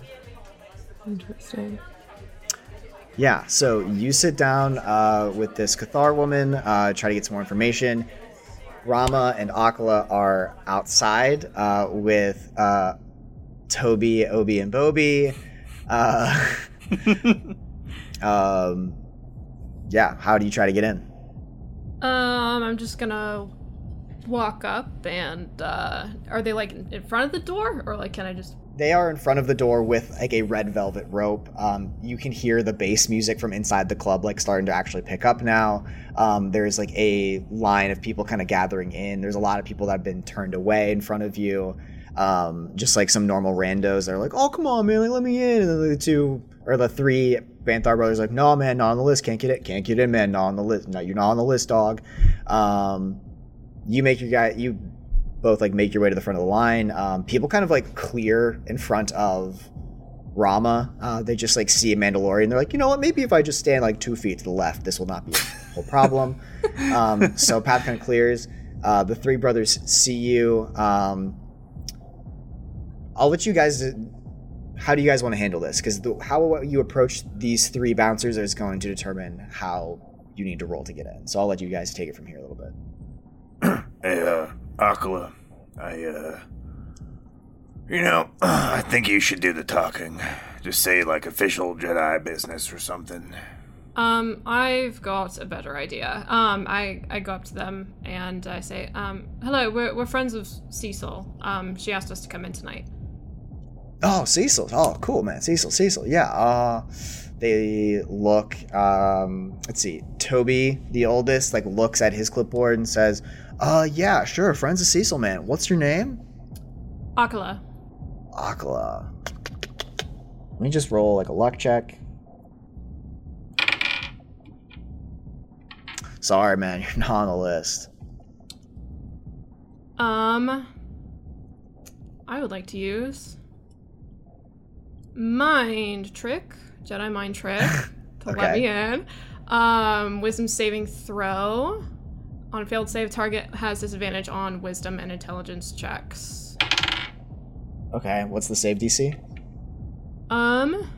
S2: Interesting.
S1: Yeah, so you sit down uh, with this Cathar woman, uh, try to get some more information. Rama and Akala are outside uh, with uh, Toby, Obi, and Bobby. Uh, um, yeah, how do you try to get in?
S4: Um, I'm just gonna walk up and uh are they like in front of the door or like can I just
S1: They are in front of the door with like a red velvet rope. Um, you can hear the bass music from inside the club like starting to actually pick up now. Um, there's like a line of people kind of gathering in. There's a lot of people that have been turned away in front of you. Um, just like some normal randos. They're like, "Oh, come on, man, like, let me in." And then the two or the three Banthar brothers like, "No, man, not on the list. Can't get it. Can't get in, man. Not on the list. No, you're not on the list, dog." Um, you make your guy. You both like make your way to the front of the line. Um, people kind of like clear in front of Rama. Uh, they just like see a Mandalorian. They're like, you know what? Maybe if I just stand like two feet to the left, this will not be a whole problem. um, so path kind of clears. Uh, the three brothers see you. Um, I'll let you guys. How do you guys want to handle this? Because how you approach these three bouncers is going to determine how you need to roll to get in. So I'll let you guys take it from here a little bit.
S3: Hey, uh, Akala, I, uh, you know, I think you should do the talking. Just say, like, official Jedi business or something.
S4: Um, I've got a better idea. Um, I, I go up to them and I say, um, hello, we're, we're friends of Cecil. Um, she asked us to come in tonight.
S1: Oh, Cecil. Oh, cool, man. Cecil, Cecil. Yeah. Uh, they look. Um, let's see. Toby, the oldest, like looks at his clipboard and says, "Uh, yeah, sure. Friends of Cecil, man. What's your name?"
S4: Akala.
S1: Akala. Let me just roll like a luck check. Sorry, man. You're not on the list.
S4: Um, I would like to use mind trick, Jedi mind trick, to let me in. Um, wisdom saving throw. On a failed save, target has disadvantage on wisdom and intelligence checks.
S1: Okay. What's the save DC?
S4: Um,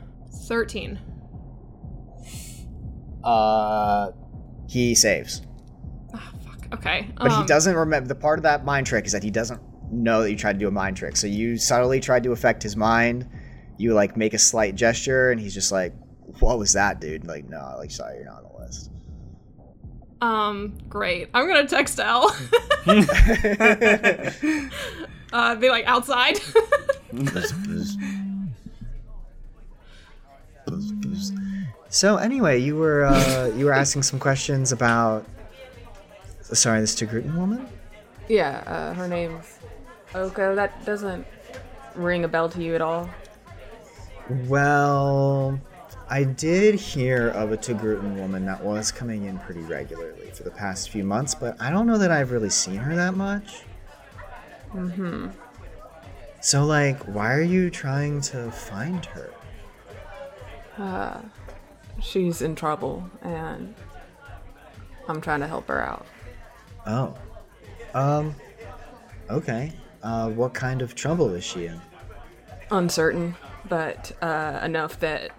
S4: 13.
S1: Uh, he saves,
S4: Oh, fuck. Okay.
S1: but he
S4: um,
S1: doesn't remember. The part of that mind trick is that he doesn't know that you tried to do a mind trick. So you subtly tried to affect his mind. You like make a slight gesture, and he's just like, "What was that, dude?" Like, no, like sorry, you're not on the list.
S4: Um, great. I'm gonna text L. uh, be like, outside.
S1: So anyway, you were uh, you were asking some questions about. Sorry, this Togrutan woman.
S2: Yeah, uh, her name's Oko. That doesn't ring a bell to you at all.
S1: Well, I did hear of a Togrutan woman that was coming in pretty regularly for the past few months, but I don't know that I've really seen her that much. Mm-hmm. So, like, why are you trying to find her?
S2: Uh, she's in trouble, and I'm trying to help her out.
S1: Oh. Um, okay. Uh, what kind of trouble is she in?
S2: Uncertain, but uh, enough that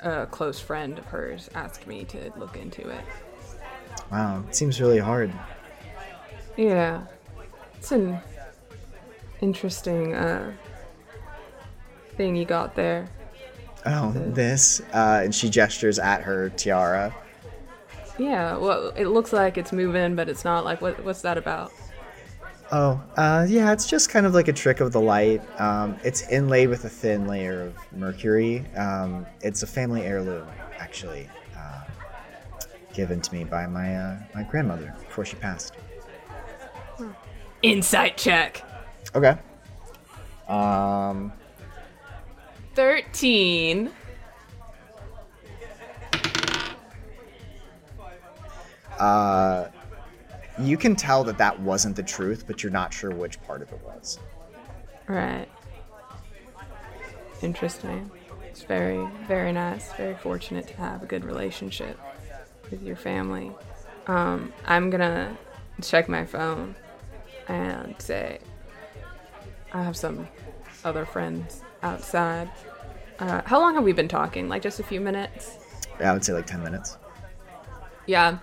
S2: a close friend of hers asked me to look into it.
S1: Wow, it seems really hard.
S2: Yeah, it's an interesting uh, thing you got there.
S1: Oh, this. Uh, and she gestures at her tiara.
S2: Yeah, well, it looks like it's moving, but it's not. Like, what? What's that about?
S1: Oh, uh, yeah, it's just kind of like a trick of the light. Um, it's inlaid with a thin layer of mercury. Um, it's a family heirloom, actually, uh, given to me by my uh, my grandmother before she passed.
S2: Insight check.
S1: Okay. Um,
S2: Thirteen.
S1: uh, you can tell that that wasn't the truth, but you're not sure which part of it was.
S2: Right. Interesting. It's very, very nice. Very fortunate to have a good relationship with your family. Um, I'm gonna check my phone and say I have some other friends outside. Uh, how long have we been talking? Like just a few minutes?
S1: Yeah, I would say like ten minutes.
S2: Yeah.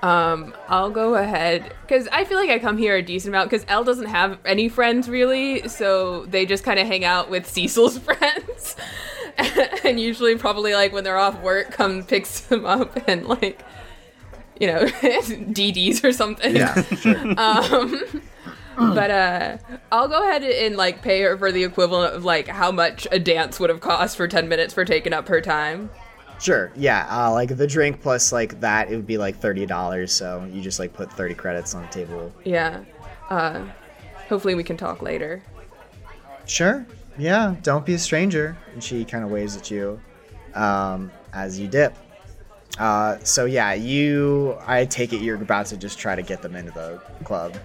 S2: Um, I'll go ahead because I feel like I come here a decent amount because Elle doesn't have any friends really, so they just kind of hang out with Cecil's friends, and usually probably like when they're off work, come picks them up and like, you know, DDs or something.
S1: Yeah, sure.
S2: But uh, I'll go ahead and like pay her for the equivalent of like how much a dance would have cost for ten minutes for taking up her time.
S1: Sure. Yeah. Uh, like the drink plus like that, it would be like thirty dollars. So you just like put thirty credits on the table.
S2: Yeah. Uh, hopefully we can talk later.
S1: Sure. Yeah. Don't be a stranger. And she kind of waves at you um, as you dip. Uh, so yeah, you. I take it you're about to just try to get them into the club.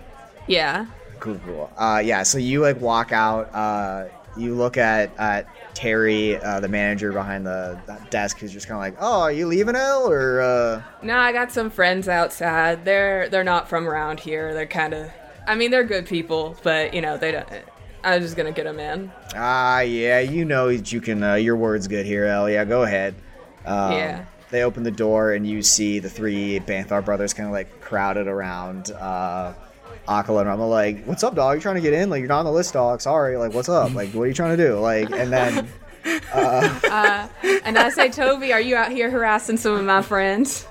S2: Yeah.
S1: Cool. Cool. Uh, yeah. So you like walk out. Uh, you look at at Terry, uh, the manager behind the that desk, who's just kind of like, "Oh, are you leaving, El?" Or uh,
S2: No, I got some friends outside. They're they're not from around here. They're kind of, I mean, they're good people, but you know they don't. I was just gonna get them in.
S1: Ah, yeah, you know you can. Uh, your word's good here, El. Yeah, go ahead. Um,
S2: Yeah.
S1: They open the door and you see the three Banthar brothers kind of like crowded around uh, Akala and Rama. Like, "What's up, dog? You're trying to get in? Like, you're not on the list, dog. Sorry. Like, what's up? Like, what are you trying to do? Like, and then uh,
S2: And I say, Toby, are you out here harassing some of my friends?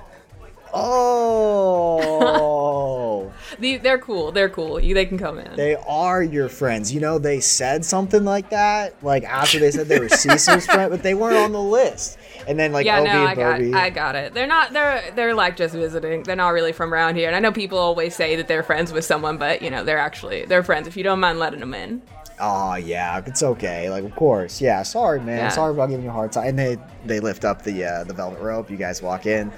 S1: oh,
S2: The, they're cool. They're cool. You, they can come in.
S1: they are your friends. You know, they said something like that, like after they said they were Cecil's friend, but they weren't on the list. And then like
S2: yeah,
S1: Obi
S2: no, I got,
S1: Bobby.
S2: I got it. They're not. They're they're like just visiting. They're not really from around here. And I know people always say that they're friends with someone, but you know, they're actually they're friends. If you don't mind letting them in.
S1: Oh yeah, it's okay. Like of course, yeah. Sorry, man.
S2: Yeah.
S1: Sorry about giving you a hard time. And they they lift up the uh, the velvet rope. You guys walk in.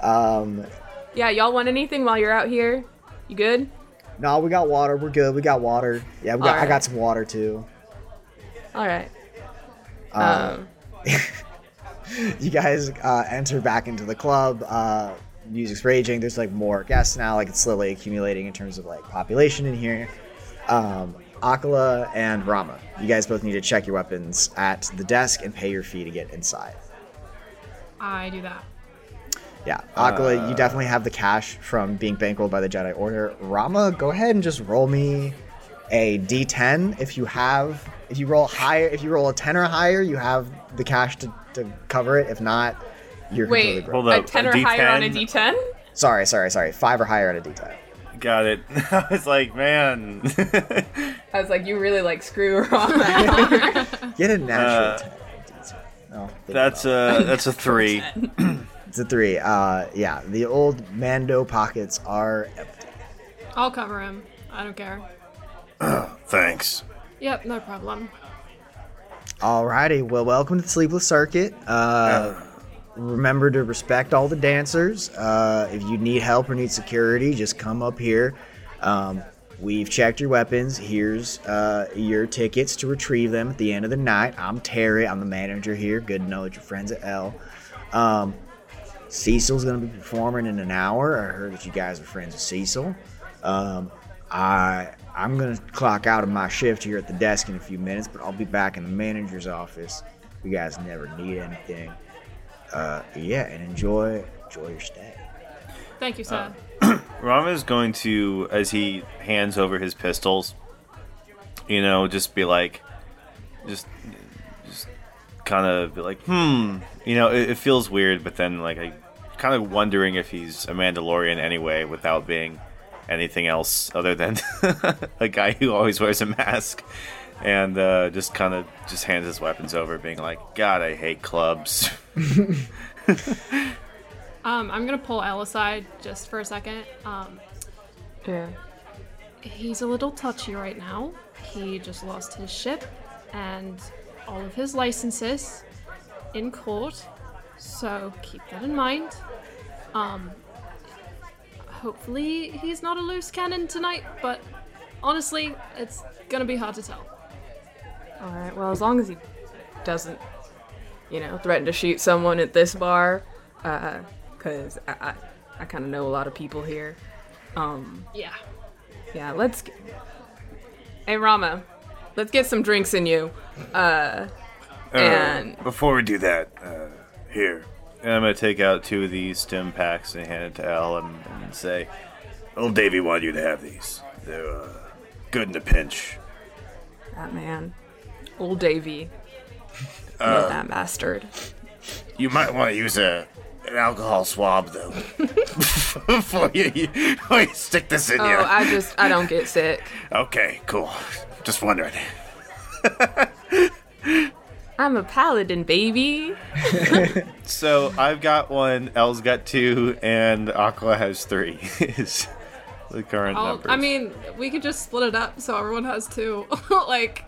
S1: Um,
S2: Yeah, y'all want anything while you're out here? You good?
S1: no, we got water. We're good. We got water. Yeah, we got. I got some water too.
S2: All right.
S1: Um,
S2: Um,
S1: you guys uh, enter back into the club. Uh, music's raging. There's like more guests now. Like it's slowly accumulating in terms of like population in here. Um, Akala and Rama, you guys both need to check your weapons at the desk and pay your fee to get inside.
S4: I do that.
S1: Yeah, Akala, you definitely have the cash from being bankrolled by the Jedi Order. Rama, go ahead and just roll me a D10. If you have, if you roll higher, if you roll a 10 or higher, you have the cash to, to cover it. If not, you're completely
S2: Wait,
S1: broke.
S3: Hold
S2: a
S3: up.
S2: 10
S3: a
S2: or higher on a
S3: D10?
S2: D10?
S1: Sorry, sorry, sorry. Five or higher on a D10.
S3: Got it. I was like, man.
S2: I was like, you really like screw around.
S1: Get a natural
S3: Uh,
S1: 10 on a D10. No, think
S3: that's
S1: about
S3: a that's a three.
S1: It's a three. Uh, yeah, the old Mando pockets are empty.
S4: I'll cover him. I don't care.
S3: Thanks.
S4: Yep, no problem.
S1: Alrighty, well, welcome to the Sleepless Circuit. Uh, remember to respect all the dancers. Uh, if you need help or need security, just come up here. Um, we've checked your weapons. Here's uh, your tickets to retrieve them at the end of the night. I'm Terry. I'm the manager here. Good to know that your friends at L. Um, Cecil's gonna be performing in an hour. I heard that you guys are friends with Cecil. Um, I I'm gonna clock out of my shift here at the desk in a few minutes, but I'll be back in the manager's office. You guys never need anything. Uh, yeah, and enjoy enjoy your stay.
S4: Thank you, sir.
S3: Rama is going to, as he hands over his pistols, you know, just be like, just, just kind of be like, hmm, you know, it, it feels weird, but then like I kind of wondering if he's a Mandalorian anyway, without being anything else other than a guy who always wears a mask, and uh, just kind of just hands his weapons over, being like, God, I hate clubs.
S4: Um, I'm gonna pull Elle aside just for a second. Um,
S2: yeah.
S4: he's a little touchy right now. He just lost his ship and all of his licenses in court. So keep that in mind. Um hopefully he's not a loose cannon tonight, but honestly, it's gonna be hard to tell.
S2: All right. Well, as long as he doesn't, you know, threaten to shoot someone at this bar, because I, I, I kind of know a lot of people here. Um,
S4: Yeah.
S2: yeah. Let's. Get... Hey, Rama, let's get some drinks in you. Uh, and
S3: Before we do that, uh, here. And I'm going to take out two of these stim packs and hand it to Al and, and say, Old Davy wanted you to have these. They're uh, good in a pinch.
S2: that man, old Davy, Love that bastard.
S3: You might want to use a an alcohol swab, though, before you, you, before you stick this in
S2: Oh,
S3: you.
S2: I just I don't get sick.
S3: Okay, cool. Just wondering.
S2: I'm a paladin, baby.
S3: So I've got one, Elle's got two, and Aqua has three. Is the current
S4: I'll,
S3: numbers.
S4: I mean, we could just split it up so everyone has two. like,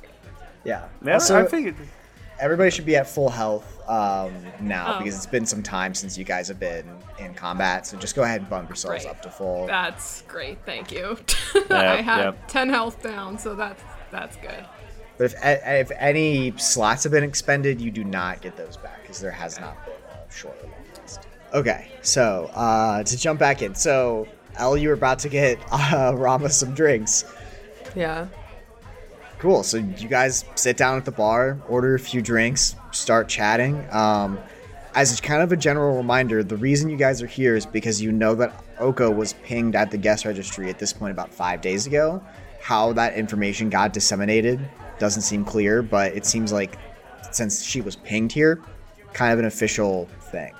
S1: Yeah.
S3: Yeah,
S1: also,
S3: I figured.
S1: everybody should be at full health um, now
S4: Oh.
S1: because it's been some time since you guys have been in combat. So just go ahead and bump yourselves
S4: Right.
S1: up to full.
S4: that's great. Thank you.
S3: Yep,
S4: I had
S3: yep.
S4: 10 health down, so that's that's good.
S1: But if if any slots have been expended, you do not get those back because there has not been a short or long rest. Okay, so uh, to jump back in, so El, you were about to get uh, Rama some drinks.
S2: Yeah.
S1: Cool. So you guys sit down at the bar, order a few drinks, start chatting. Um, as kind of a general reminder, the reason you guys are here is because you know that Oko was pinged at the guest registry at this point about five days ago. How that information got disseminated doesn't seem clear, but it seems like since she was pinged here, kind of an official thing.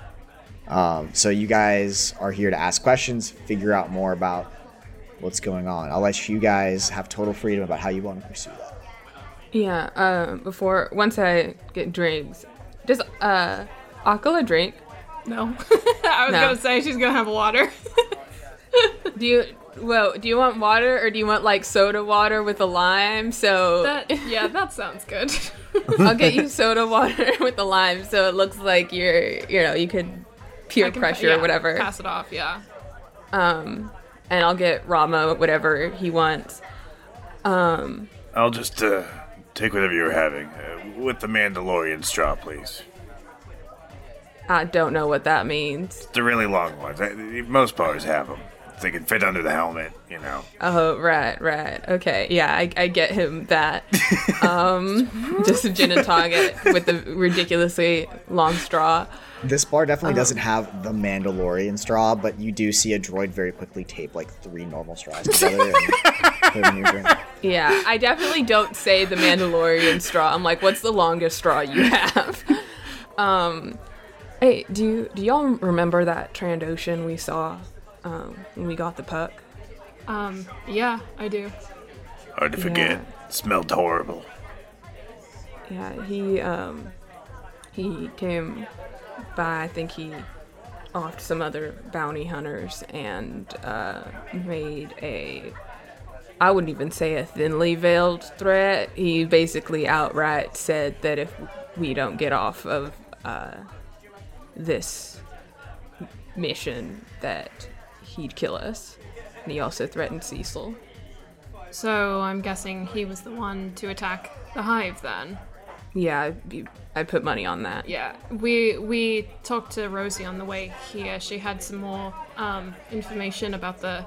S1: Um, so you guys are here to ask questions, figure out more about what's going on. I'll let you guys have total freedom about how you want to pursue that.
S2: Yeah. Um. Before once I get drinks, does uh Akala drink?
S4: No. I was
S2: No.
S4: gonna say she's gonna have water.
S2: Do you? Well, do you want water or do you want like soda water with a lime? So
S4: that yeah, that sounds good.
S2: I'll get you soda water with a lime, so it looks like you're, you know, you could peer
S4: can-
S2: pressure
S4: yeah,
S2: or whatever.
S4: Pass it off, yeah.
S2: Um, and I'll get Rama whatever he wants. Um,
S3: I'll just uh, take whatever you're having uh, with the Mandalorian straw, please.
S2: I don't know what that means.
S3: The really long ones. I, most bars have them. They can fit under the helmet, you know.
S2: Oh, right, right. Okay. Yeah, I, I get him that. Um, just a gin and tonic with the ridiculously long straw.
S1: This bar definitely
S2: Uh-huh.
S1: doesn't have the Mandalorian straw, but you do see a droid very quickly tape like three normal straws together and put them in your drink.
S2: Yeah, I definitely don't say the Mandalorian straw. I'm like, what's the longest straw you have? um, hey, do you do y'all remember that Trandoshan we saw um, when we got the puck?
S4: Um, yeah, I do.
S3: Hard to forget. Smelled horrible.
S2: Yeah, he um, he came by. I think he offed some other bounty hunters and uh, made a. I wouldn't even say a thinly veiled threat. He basically outright said that if we don't get off of uh, this mission, that he'd kill us. And he also threatened Cecil.
S4: So I'm guessing he was the one to attack the hive then.
S2: Yeah, I put money on that.
S4: Yeah, we we talked to Rosie on the way here. She had some more um, information about the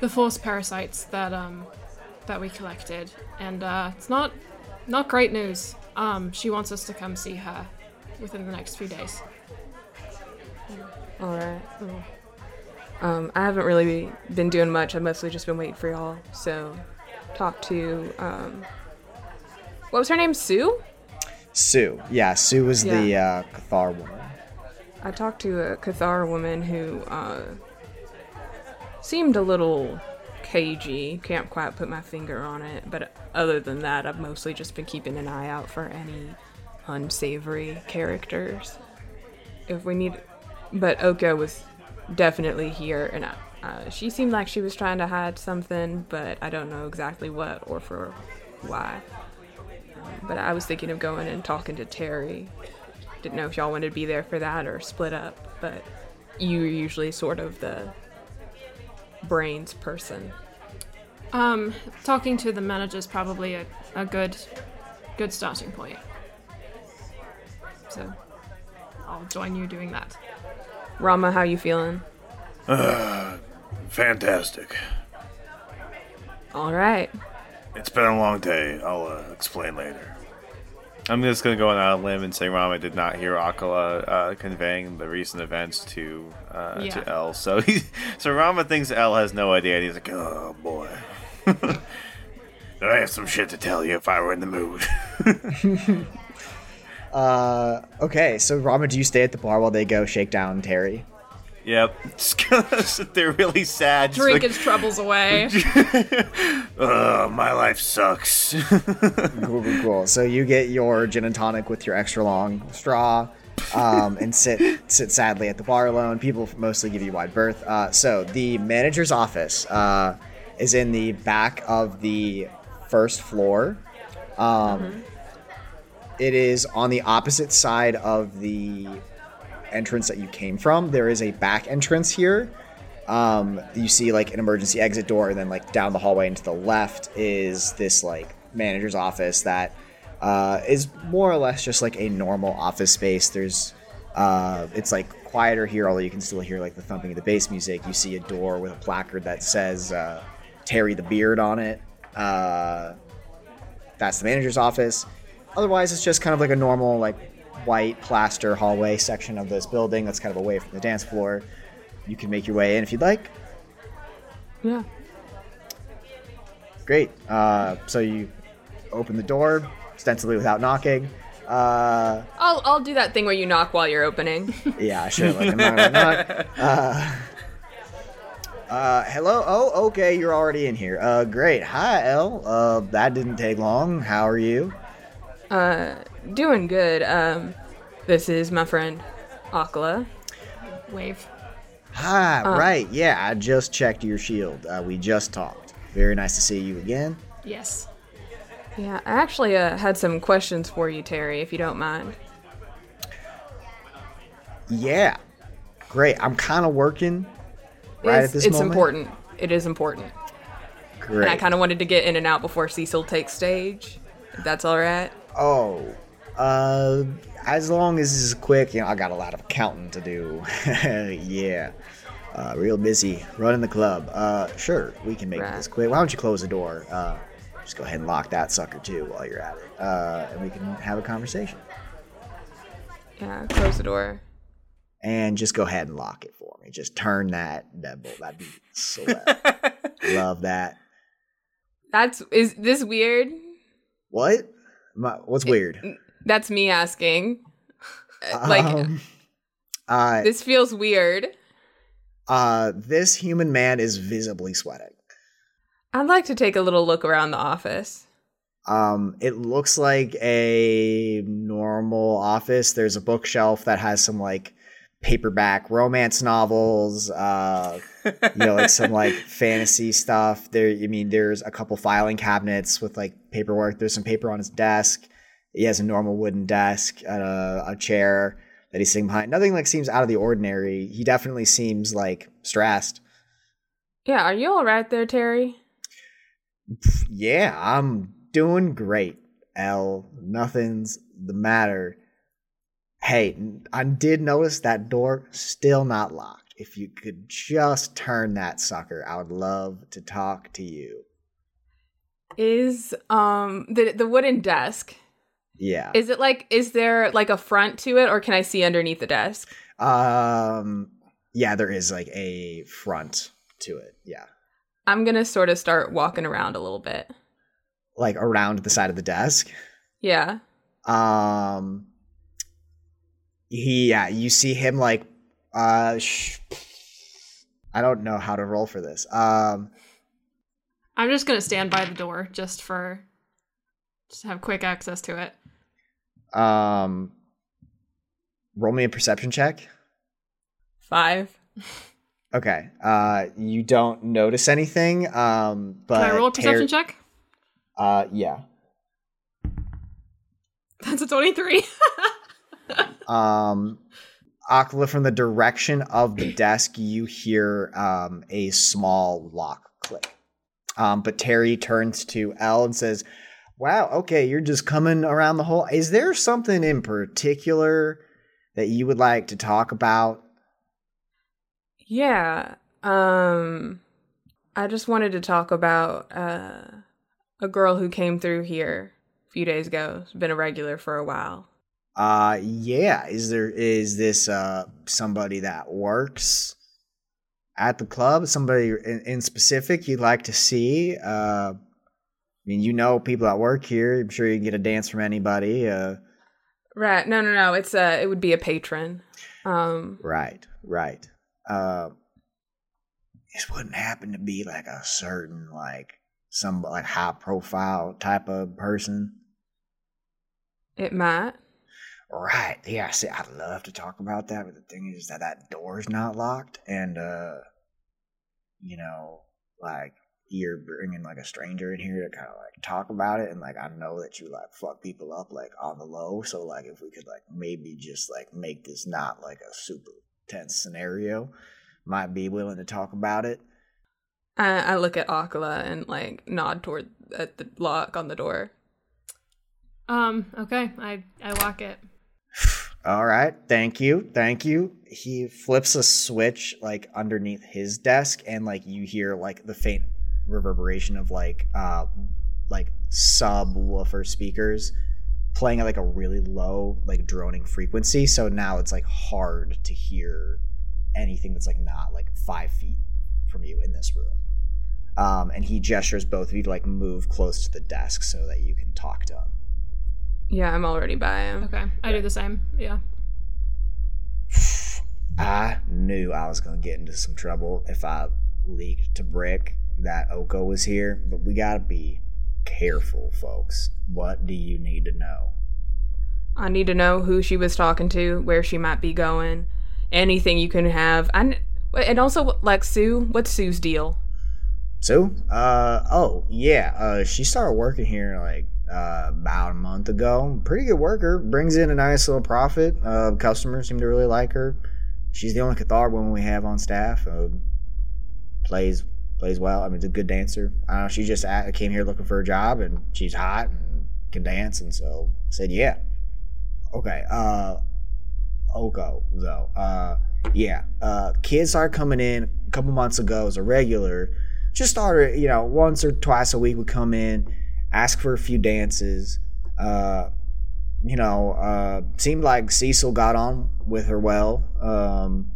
S4: the force parasites that um that we collected, and uh, it's not not great news. Um, she wants us to come see her within the next few days.
S2: All right. Um, I haven't really been doing much. I've mostly just been waiting for y'all. So, talk to um, what was her name? Sue.
S1: Sue. Yeah, Sue was the
S2: Yeah.
S1: uh, Cathar woman.
S2: I talked to a Cathar woman who uh, seemed a little cagey. Can't quite put my finger on it, but other than that, I've mostly just been keeping an eye out for any unsavory characters. If we need, but Oka was definitely here, and uh, she seemed like she was trying to hide something, but I don't know exactly what or for why. Um, but I was thinking of going and talking to Terry didn't know if y'all wanted to be there for that or split up, but you're usually sort of the brains person.
S4: Um, talking to the manager is probably a, a good good starting point. So I'll join you doing that.
S2: Rama, how you feeling?
S3: Uh, Fantastic.
S2: All right.
S3: It's been a long day. I'll uh, explain later. I'm just gonna go on a limb and say Rama did not hear Akala uh, conveying the recent events to uh,
S4: Yeah.
S3: to L. So he, so Rama thinks L has no idea. And he's like, oh boy. I have some shit to tell you if I were in the mood.
S1: Uh, okay, so Rama, do you stay at the bar while they go shake down Terry?
S3: yep. Just gonna sit there really sad.
S4: Drink
S3: like,
S4: his troubles away.
S3: "Ugh, my life sucks.
S1: Cool, cool, cool. So you get your gin and tonic with your extra long straw, um, and sit sit sadly at the bar alone. People mostly give you wide berth. Uh, so the manager's office uh, is in the back of the first floor. Um, It is on the opposite side of the entrance that you came from. There is a back entrance here. Um, you see like an emergency exit door, and then like down the hallway and to the left is this like manager's office that uh, is more or less just like a normal office space. There's uh, it's like quieter here, although you can still hear like the thumping of the bass music. You see a door with a placard that says uh, Terry the Beard on it. Uh, that's the manager's office. Otherwise, it's just kind of like a normal like white plaster hallway section of this building that's kind of away from the dance floor. You can make your way in if you'd like.
S2: Yeah.
S1: Great. Uh, so you open the door, ostensibly without knocking. Uh,
S2: I'll I'll do that thing where you knock while you're opening.
S1: yeah, sure. Like, I'm not gonna knock. Uh, uh, hello. Oh, okay. You're already in here. Uh, great. Hi, El. Uh, that didn't take long. How are you?
S2: Doing good. Um, this is my friend Akala.
S4: Wave.
S1: Hi. right. Yeah, I just checked your shield. Uh, we just talked. Very nice to see you again.
S4: Yes.
S2: Yeah, I actually uh, had some questions for you, Terry, if you don't mind.
S1: Yeah. Great. I'm kind of working right
S2: it's
S1: at this
S2: it's
S1: moment.
S2: It's important. It is important.
S1: Great.
S2: And I kind of wanted to get in and out before Cecil takes stage. If that's all right.
S1: Oh, uh, as long as this is quick, you know, I got a lot of counting to do. yeah. Uh, real busy running the club. Uh, sure, we can make
S2: Right.
S1: this quick. Why don't you close the door? Uh, just go ahead and lock that sucker too while you're at it, uh, and we can have a conversation.
S2: Yeah, close the door.
S1: And just go ahead and lock it for me. Just turn that that bolt. That'd be so. Love that.
S2: That's is this weird?
S1: What? My, what's weird?
S2: That's me asking. Uh, like
S1: Um, uh,
S2: this feels weird.
S1: uh, this human man is visibly sweating.
S2: I'd like to take a little look around the office.
S1: Um, it looks like a normal office. There's a bookshelf that has some like paperback romance novels, uh, you know, like some like fantasy stuff. There, I mean, there's a couple filing cabinets with like paperwork. There's some paper on his desk. He has a normal wooden desk, uh, a chair that he's sitting behind. Nothing like seems out of the ordinary. He definitely seems like stressed.
S2: Yeah, are you all right there, Terry?
S1: Yeah, I'm doing great, L. Nothing's the matter. Hey, I did notice that door still not locked. If you could just turn that sucker, I would love to talk to you.
S2: Is um the the wooden desk?
S1: Yeah.
S2: Is it like is there like a front to it, or can I see underneath the desk?
S1: um. Yeah, there is like a front to it. Yeah,
S2: I'm gonna sort of start walking around a little bit.
S1: like around the side of the desk.
S2: Yeah.
S1: Um. He, yeah, you see him like, uh, sh- I don't know how to roll for this. Um,
S4: I'm just gonna stand by the door just for just to have quick access to it.
S1: um, roll me a perception check.
S2: Five.
S1: Okay. Uh, you don't notice anything. Um, but
S4: Can I roll a perception
S1: Ter-
S4: check?
S1: Uh, yeah.
S4: That's a 23.
S1: Um, Akala, from the direction of the desk, you hear um, a small lock click. Um, but Terry turns to L and says, Wow, okay, you're just coming around the whole. Is there something in particular that you would like to talk about?
S2: Yeah. Um I just wanted to talk about uh a girl who came through here a few days ago. She's been a regular for a while.
S1: Uh, yeah. Is there is this uh somebody that works at the club? Somebody in, in specific you'd like to see? Uh, I mean, you know people that work here. I'm sure you can get a dance from anybody. Uh,
S2: Right. No, no, no. It's uh it would be a patron. Um
S1: right, right. Uh, this wouldn't happen to be like a certain like some like high profile type of person.
S2: it might.
S1: Right. Yeah. See, I'd love to talk about that, but the thing is that that door's not locked, and uh, you know, like you're bringing like a stranger in here to kind of like talk about it, and like I know that you like fuck people up like on the low, so like if we could like maybe just like make this not like a super tense scenario, might be willing to talk about it.
S2: I, I look at Akala and like nod toward at the lock on the door.
S4: um, okay. I I lock it.
S1: All right, thank you, thank you. He flips a switch like underneath his desk, and like you hear like the faint reverberation of like uh like subwoofer speakers playing at like a really low like droning frequency. So now it's like hard to hear anything that's like not like five feet from you in this room. Um, and he gestures both of you to like move close to the desk so that you can talk to him.
S2: Yeah, I'm already by him.
S4: Okay. I do the same. Yeah.
S1: I knew I was going to get into some trouble if I leaked to Brick that Oko was here, but we got to be careful, folks. What do you need to know?
S2: I need to know who she was talking to, where she might be going, anything you can have. I and also like Sue. What's Sue's deal?
S1: Sue? Uh, oh, yeah. Uh, she started working here like uh, about a month ago. Pretty good worker. Brings in a nice little profit. Uh, customers seem to really like her. She's the only Cathar woman we have on staff. Uh, plays plays well. I mean, it's a good dancer. Know. She just came here looking for a job, and she's hot and can dance, and so I said, yeah. Okay. Uh, Oko though. Uh, yeah, uh, kids started coming in a couple months ago as a regular. Just started, you know, once or twice a week would come in, ask for a few dances. Uh, you know, uh, seemed like Cecil got on with her well. Um,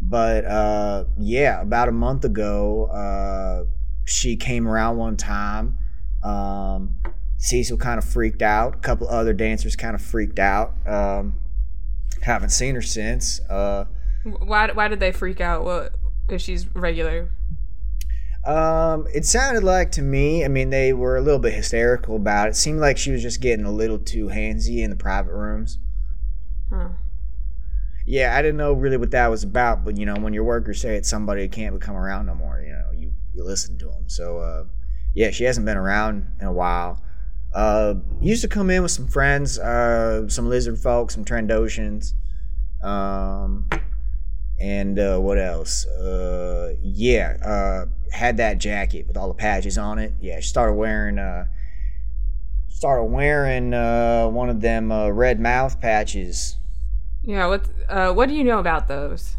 S1: but uh, yeah, about a month ago, uh, she came around one time. Um, Cecil kind of freaked out. A couple other dancers kind of freaked out. Um, haven't seen her since. Uh,
S2: Why why did they freak out? What? Because she's regular.
S1: Um, it sounded like to me, I mean, they were a little bit hysterical about it. it. Seemed like she was just getting a little too handsy in the private rooms.
S2: Huh.
S1: Yeah, I didn't know really what that was about, but you know, when your workers say it's somebody who can't come around no more, you know, you, you listen to them. So, uh, yeah, she hasn't been around in a while. Uh, used to come in with some friends, uh, some lizard folk, some Trandoshans. Um, and uh, what else? Uh, yeah, uh, had that jacket with all the patches on it. Yeah, she started wearing uh, started wearing uh, one of them uh, red mouth patches.
S2: Yeah. What? Uh, what do you know about those?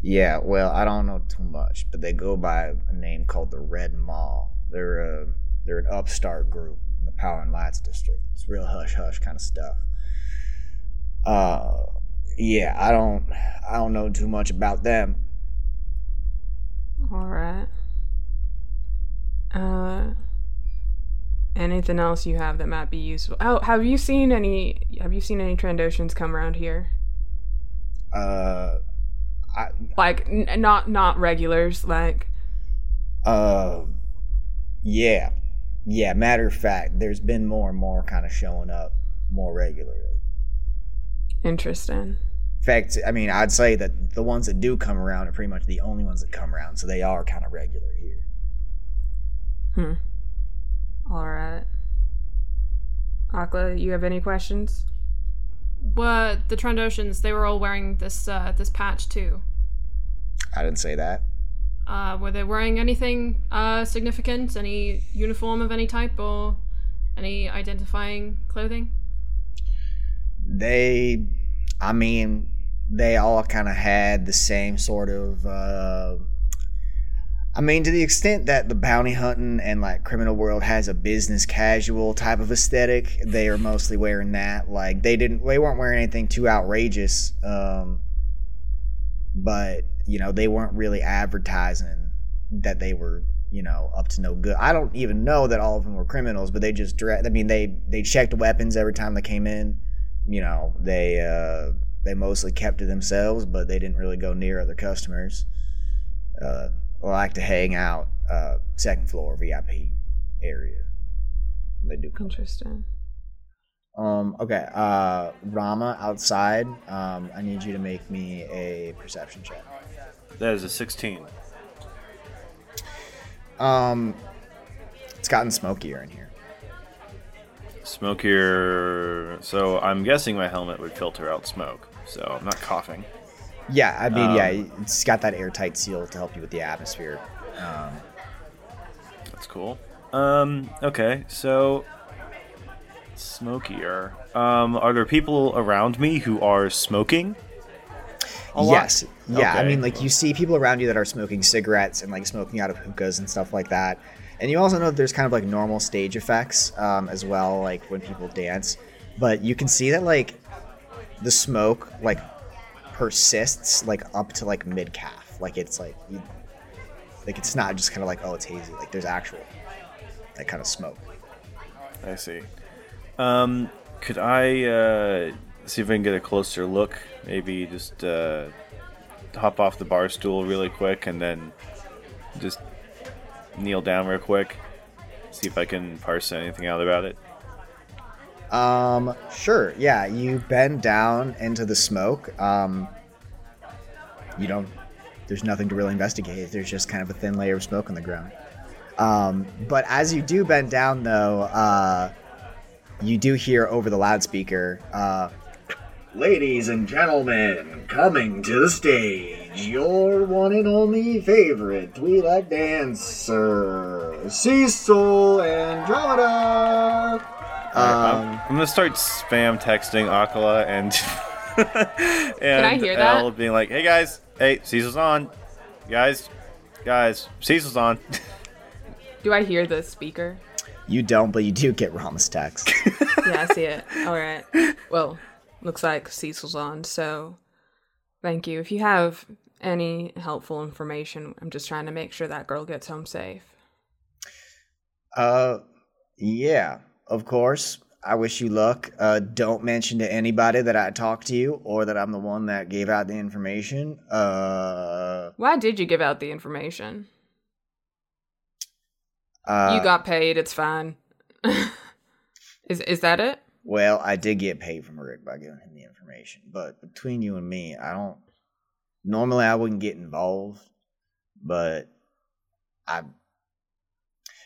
S1: Yeah, well, I don't know too much, but they go by a name called the Red Mall. They're uh, they're an upstart group in the Power and Lights district. It's real hush hush kind of stuff. Uh, yeah, I don't I don't know too much about them.
S2: All right. Uh, anything else you have that might be useful? Oh, have you seen any? Have you seen any Trandoshans come around here?
S1: Uh, I
S2: Like, n- not not regulars. Like,
S1: uh, yeah, yeah. Matter of fact, there's been more and more kind of showing up more regularly.
S2: interesting.
S1: In fact, I mean, I'd say that the ones that do come around are pretty much the only ones that come around, so they are kind of regular here.
S2: Hmm. All right. Akala, you have any questions?
S4: Were the Trandoshans? They were all wearing this uh, this patch too.
S1: I didn't say that.
S4: Uh, were they wearing anything uh, significant? Any uniform of any type or any identifying clothing?
S1: They, I mean, they all kind of had the same sort of. Uh, I mean, to the extent that the bounty hunting and like criminal world has a business casual type of aesthetic, they are mostly wearing that. Like they didn't, they weren't wearing anything too outrageous. Um, but you know, they weren't really advertising that they were, you know, up to no good. I don't even know that all of them were criminals, but they just direct. I mean, they they checked weapons every time they came in. You know, they uh, they mostly kept to themselves, but they didn't really go near other customers. Uh, like to hang out uh, second floor VIP area. They do come.
S2: Interesting.
S1: Um, okay, uh, Rama outside. Um, I need you to make me a perception check.
S3: That is a 16.
S1: Um, it's gotten smokier in here.
S3: Smokier. So I'm guessing my helmet would filter out smoke. So I'm not coughing.
S1: Yeah, I mean,
S3: Um,
S1: yeah, it's got that airtight seal to help you with the atmosphere. Um,
S3: That's cool. Um, okay, so smokier. Um, are there people around me who are smoking? A lot?
S1: yes, yeah. I mean, like you see people around you that are smoking cigarettes and like smoking out of hookahs and stuff like that. And you also know there's kind of like normal stage effects um, as well, like when people dance. But you can see that like the smoke like persists like up to like mid calf. Like it's like you, like it's not just kind of like oh it's hazy. Like there's actual that kind of smoke.
S3: I see. Um, could I uh, see if I can get a closer look? Maybe just uh, hop off the bar stool really quick and then just kneel down real quick. See if I can parse anything out about it.
S1: Um, sure. Yeah, you bend down into the smoke. Um, you don't. There's nothing to really investigate. There's just kind of a thin layer of smoke on the ground. Um, but as you do bend down, though, uh, you do hear over the loudspeaker, uh, "Ladies and gentlemen, coming to the stage, your one and only favorite Twi'lek dancer, Cecil Andromeda."
S3: Alright, I'm,
S1: Um,
S3: I'm gonna start spam texting Akala and and
S2: I hear that?
S3: Elle being like, "Hey guys, hey, Cecil's on, guys, guys, Cecil's on."
S2: Do I hear the speaker?
S1: You don't, but you do get Rama's text.
S2: Yeah, I see it. All right. Well, looks like Cecil's on, so thank you. If you have any helpful information, I'm just trying to make sure that girl gets home safe.
S1: Uh, yeah, of course. I wish you luck. Uh, don't mention to anybody that I talked to you or that I'm the one that gave out the information. Uh,
S2: Why did you give out the information?
S1: uh
S2: you got paid. It's fine. is is that it?
S1: Well, I did get paid from Rick by giving him the information, but between you and me, I don't. Normally, I wouldn't get involved, but I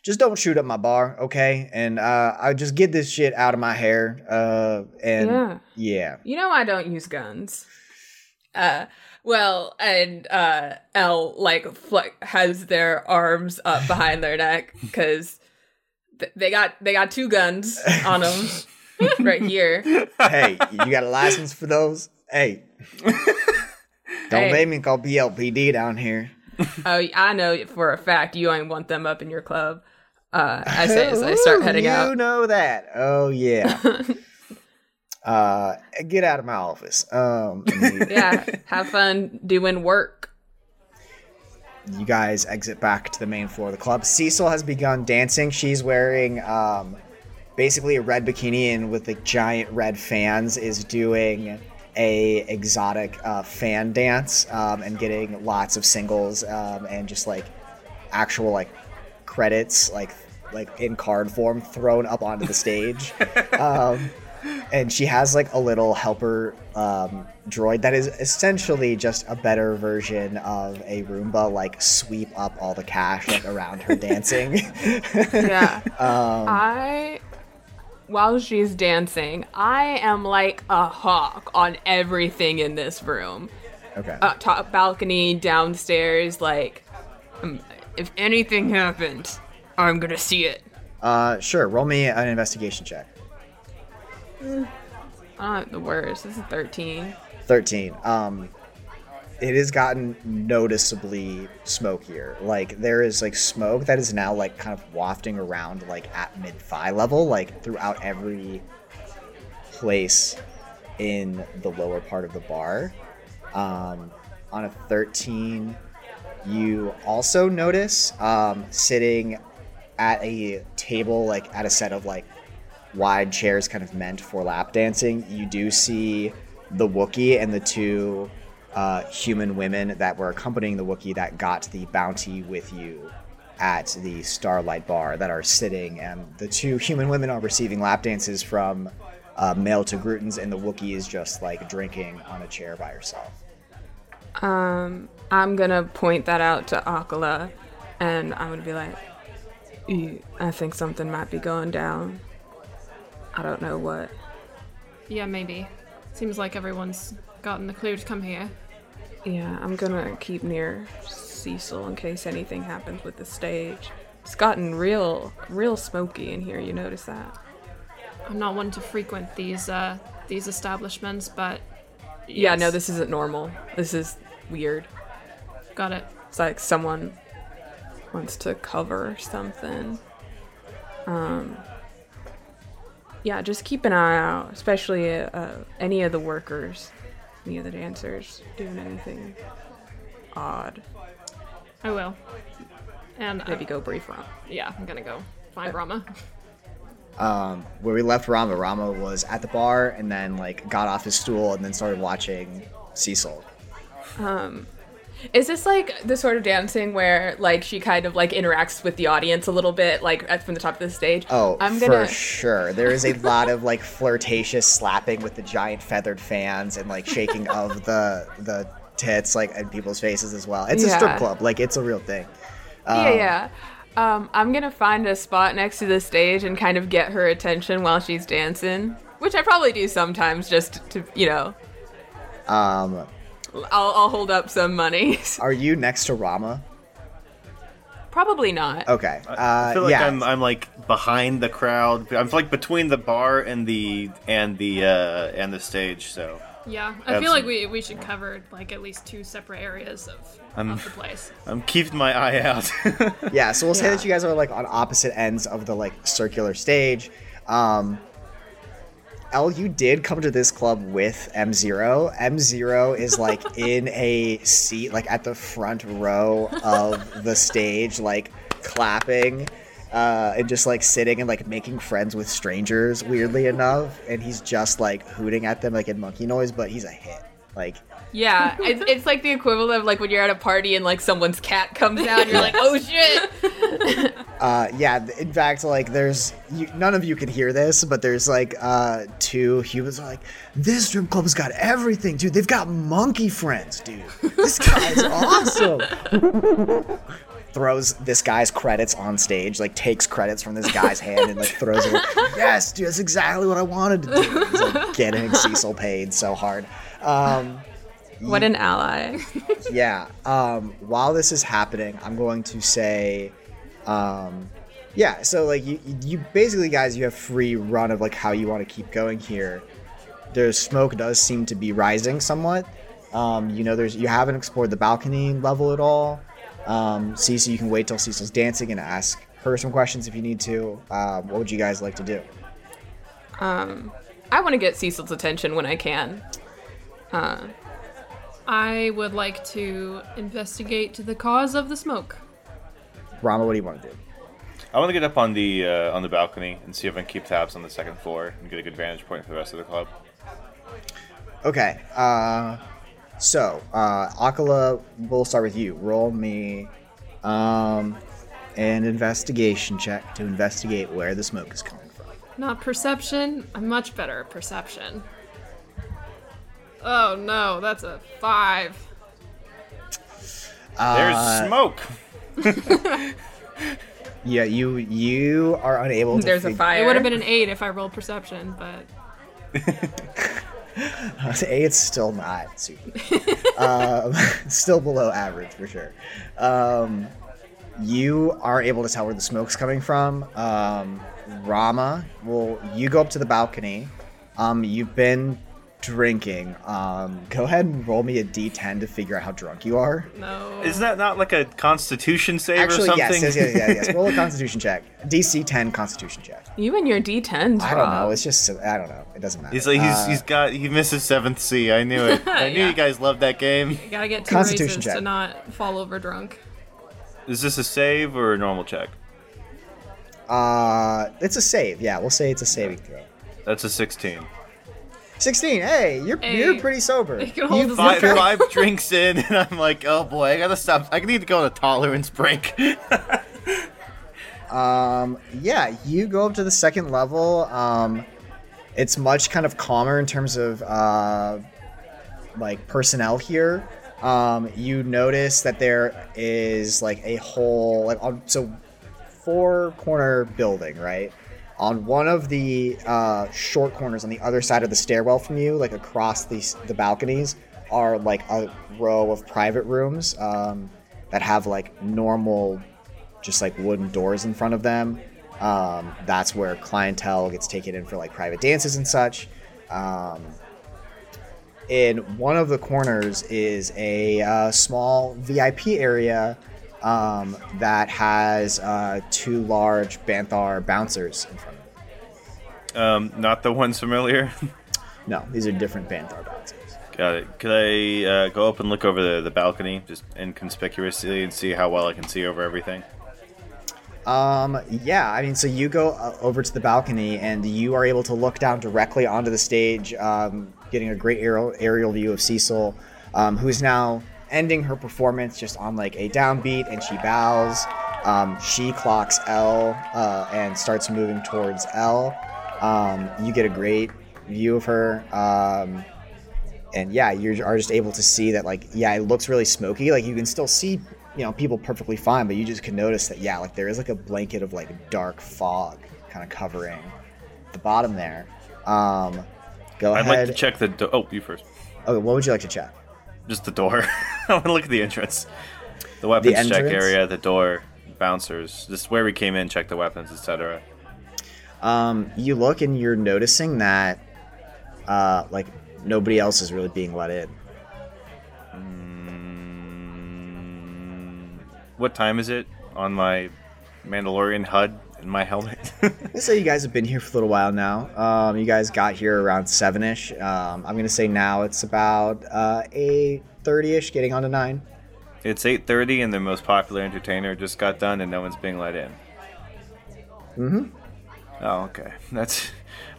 S1: just don't shoot up my bar, okay? And uh, I just get this shit out of my hair. Uh, and
S2: Yeah.
S1: yeah,
S2: You know I don't use guns. Uh, well, and uh, L like fl- has their arms up behind their neck because th- they got they got two guns on them right here.
S1: hey, you got a license for those? Hey, don't
S2: Hey.
S1: make me call BLPD down here.
S2: Oh, I know for a fact you ain't want them up in your club. Uh, I say as I start heading
S1: you
S2: out.
S1: know that. Oh yeah. uh, get out of my office. Um,
S2: yeah, have fun doing work.
S1: you guys exit back to the main floor of the club. Cecil has begun dancing. She's wearing um, basically a red bikini and with the giant red fans is doing a exotic uh, fan dance um, and getting lots of singles um, and just like actual like credits like like in card form thrown up onto the stage. um, and she has like a little helper um, droid that is essentially just a better version of a Roomba, like sweep up all the cash like around her dancing.
S2: Yeah.
S1: um,
S2: I, while she's dancing, I am like a hawk on everything in this room.
S1: okay.
S2: Uh, top balcony, downstairs. Like, um, if anything happens, I'm gonna see it.
S1: Uh, sure. Roll me an investigation check.
S2: Not the worst. This is 13.
S1: 13. Um, it has gotten noticeably smokier. Like there is like smoke that is now like kind of wafting around like at mid thigh level, like throughout every place in the lower part of the bar. Um, on a 13, you also notice um, sitting at a table, like at a set of like wide chairs kind of meant for lap dancing, you do see the Wookiee and the two uh, human women that were accompanying the Wookiee that got the bounty with you at the Starlight Bar that are sitting, and the two human women are receiving lap dances from uh, male Togrutans, and the Wookiee is just like drinking on a chair by herself.
S2: Um, I'm gonna point that out to Akala, and I'm gonna be like, "E- I think something might be going down. I don't know what.
S4: Yeah, maybe. Seems like everyone's gotten the clue to come here.
S2: Yeah, I'm gonna keep near Cecil in case anything happens with the stage. It's gotten real, real smoky in here. You notice that?
S4: I'm not one to frequent these uh these establishments, but
S2: Yeah, no, this isn't normal. This is weird.
S4: got it.
S2: It's like someone wants to cover something. Um, yeah, just keep an eye out, especially uh, any of the workers, any of the dancers doing anything odd.
S4: I will. And I-
S2: Maybe go brief Rom.
S4: yeah, I'm gonna go find Rama.
S1: Um, where we left Rama, Rama was at the bar and then like got off his stool and then started watching Cecil.
S2: Is this like the sort of dancing where like she kind of like interacts with the audience a little bit, like at- from the top of the stage?
S1: Oh,
S2: I'm gonna.
S1: for sure. There is a lot of like flirtatious slapping with the giant feathered fans and like shaking of the the tits like in people's faces as well. It's a strip club, like it's a real thing.
S2: Yeah, yeah. Um, I'm gonna find a spot next to the stage and kind of get her attention while she's dancing, which I probably do sometimes, just to you know.
S1: Um,
S2: I'll, I'll hold up some money.
S1: are you next to Rama?
S2: probably not.
S1: Okay. Uh,
S3: I feel like
S1: yeah.
S3: I'm I'm like behind the crowd. I'm like between the bar and the and the uh and the stage. So
S4: Yeah, I feel like we we should cover like at least two separate areas of,
S3: I'm-
S4: of the place.
S3: I'm keeping my eye out.
S1: Yeah, so we'll say
S2: Yeah.
S1: that you guys are like on opposite ends of the like circular stage. Um L, you did come to this club with M0. M0 is like in a seat, like at the front row of the stage, like clapping uh, and just like sitting and like making friends with strangers, weirdly enough. And he's just like hooting at them like in monkey noise, but he's a hit. Like,
S2: Yeah, it's, it's like the equivalent of like when you're at a party and like someone's cat comes out and you're like, oh shit.
S1: Uh, yeah, in fact, like, there's you, none of you can hear this, but there's like uh, two humans are like, this strip club's got everything, dude. They've got monkey friends, dude. This guy's awesome. throws this guy's credits on stage, like takes credits from this guy's hand and like throws it. Yes, dude, that's exactly what I wanted to do. He's like getting Cecil paid so hard. Um,
S2: what an ally.
S1: yeah. Um, while this is happening, I'm going to say, um, yeah. So like you, you basically guys, you have free run of like how you want to keep going here. The smoke does seem to be rising somewhat. Um, you know, there's you haven't explored the balcony level at all. Um, Cecil, you can wait till Cecil's dancing and ask her some questions if you need to. Um, what would you guys like to do?
S2: Um, I want to get Cecil's attention when I can. Uh,
S4: I would like to investigate the cause of the smoke.
S1: Rama, what do you want to do?
S3: I want to get up on the uh, on the balcony and see if I can keep tabs on the second floor and get a good vantage point for the rest of the club.
S1: Okay. Uh, so, uh, Akala, we'll start with you. Roll me um, an investigation check to investigate where the smoke is coming from.
S4: Not perception. I'm much better at perception. Oh no, that's a five.
S3: There's
S1: Uh,
S3: smoke.
S1: Yeah, you you are unable to.
S2: there's a
S1: fig-
S2: fire.
S4: It would have been an eight if I rolled perception, but
S1: It's still not super. um, still below average for sure. Um, you are able to tell where the smoke's coming from. Um, Rama, well, you go up to the balcony. Um, you've been drinking. Um, go ahead and roll me a d10 to figure out how drunk you are.
S4: no.
S3: Isn't that not like a Constitution save or something?
S1: yes, yes, yes, yes, yes. Roll a Constitution check. DC 10 Constitution check.
S2: You and your D10s.
S1: I don't know. It's just I don't know. It doesn't matter.
S3: He's like he's,
S1: Uh,
S3: he's got he misses Seventh Sea. I knew it. I knew
S4: Yeah.
S3: you guys loved that game.
S4: You gotta get two
S1: Constitution check.
S4: to not fall over drunk.
S3: Is this a save or a normal check?
S1: uh, it's a save. Yeah, we'll say it's a saving throw.
S3: That's a sixteen.
S1: 16. Hey, you're
S4: Hey.
S1: you're pretty sober.
S4: You can hold
S1: You-
S3: Five,
S4: liquor.
S3: five drinks in, and I'm like, oh boy, I gotta stop. I need to go on a tolerance break.
S1: Um, yeah, you go up to the second level. Um, it's much kind of calmer in terms of uh, like personnel here. Um, you notice that there is like a whole like so four corner building, right? On one of the uh, short corners on the other side of the stairwell from you, like across the the balconies, are like a row of private rooms um, that have like normal just like wooden doors in front of them. Um, that's where clientele gets taken in for like private dances and such. Um, in one of the corners is a uh, small VIP area um, that has uh, two large Banthar bouncers in front of it.
S3: um, not the ones familiar.
S1: No, these are different Banthar bouncers.
S3: Got it. Could I uh, go up and look over the, the balcony, just inconspicuously, and see how well I can see over everything?
S1: Um, yeah, I mean, so you go uh, over to the balcony and you are able to look down directly onto the stage, um, getting a great aerial, aerial view of Cecil, um, who's now ending her performance just on like a downbeat and she bows. Um, she clocks L uh, and starts moving towards L. Um, you get a great view of her. Um, and yeah, you are just able to see that like yeah, it looks really smoky. Like you can still see you know people perfectly fine, but you just can notice that yeah, like there is like a blanket of like dark fog kind of covering the bottom there. Um, go
S3: I'd
S1: ahead.
S3: like to check the door. Oh, you first.
S1: okay, what would you like to check?
S3: Just the door. I want to look at the entrance. The weapons check
S1: entrance?
S3: area, the door, bouncers. This is where we came in, check the weapons, etc.
S1: Um, you look and you're noticing that uh, like nobody else is really being let in.
S3: Mm, what time is it on my Mandalorian HUD in my helmet?
S1: Let's say you guys have been here for a little while now. Um, you guys got here around seven ish. Um, I'm gonna say now it's about uh, eight thirty ish, getting on to nine.
S3: it's 8:30 and the most popular entertainer just got done and no one's being let in.
S1: Mm-hmm.
S3: Oh, okay. That's.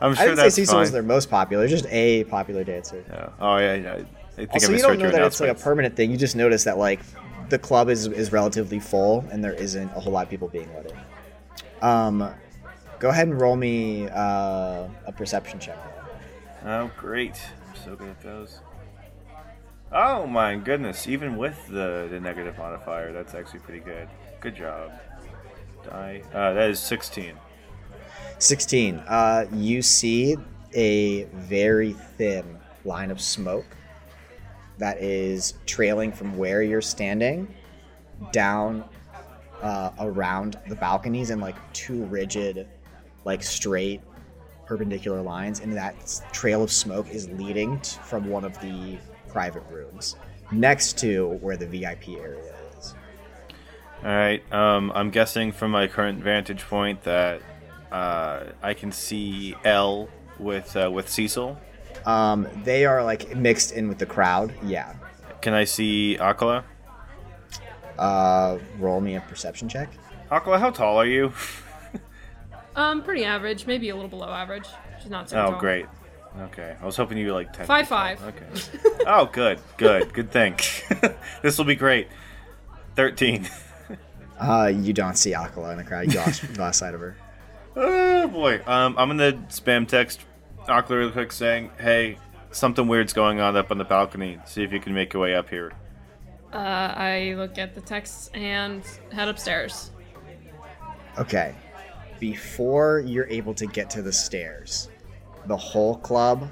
S3: I'm
S1: I
S3: sure
S1: didn't
S3: that's
S1: say Cecil was their most popular, just a popular dancer.
S3: Yeah. Oh yeah, yeah. I think
S1: Also,
S3: I
S1: you don't know that it's like a permanent thing. You just notice that like the club is is relatively full and there isn't a whole lot of people being let in. Um, go ahead and roll me uh, a perception check.
S3: Oh, great. I'm so good at those. Oh my goodness, even with the, the negative modifier, that's actually pretty good. Good job. Die. Uh, that is 16.
S1: 16. Uh, you see a very thin line of smoke that is trailing from where you're standing down uh, around the balconies in like two rigid, like straight perpendicular lines. And that trail of smoke is leading t- from one of the private rooms next to where the VIP area is.
S3: Alright, um, I'm guessing from my current vantage point that uh, I can see L with, uh, with Cecil.
S1: Um, they are like mixed in with the crowd. Yeah.
S3: Can I see Akala?
S1: Uh, roll me a perception check.
S3: Akala, how tall are you?
S4: Um, pretty average, maybe a little below average. She's not so
S3: Oh,
S4: tall.
S3: Oh, great. Okay, I was hoping you were like 10.
S4: Five
S3: feet tall.
S4: five.
S3: Okay. oh, good, good, good thing. this will be great. 13.
S1: Uh, you don't see Akala in the crowd. You lost, lost sight of her.
S3: Oh boy. Um, I'm gonna spam text Akala real quick saying, "Hey, something weird's going on up on the balcony. See if you can make your way up here."
S4: Uh, I look at the texts and head upstairs.
S1: Okay. Before you're able to get to the stairs, the whole club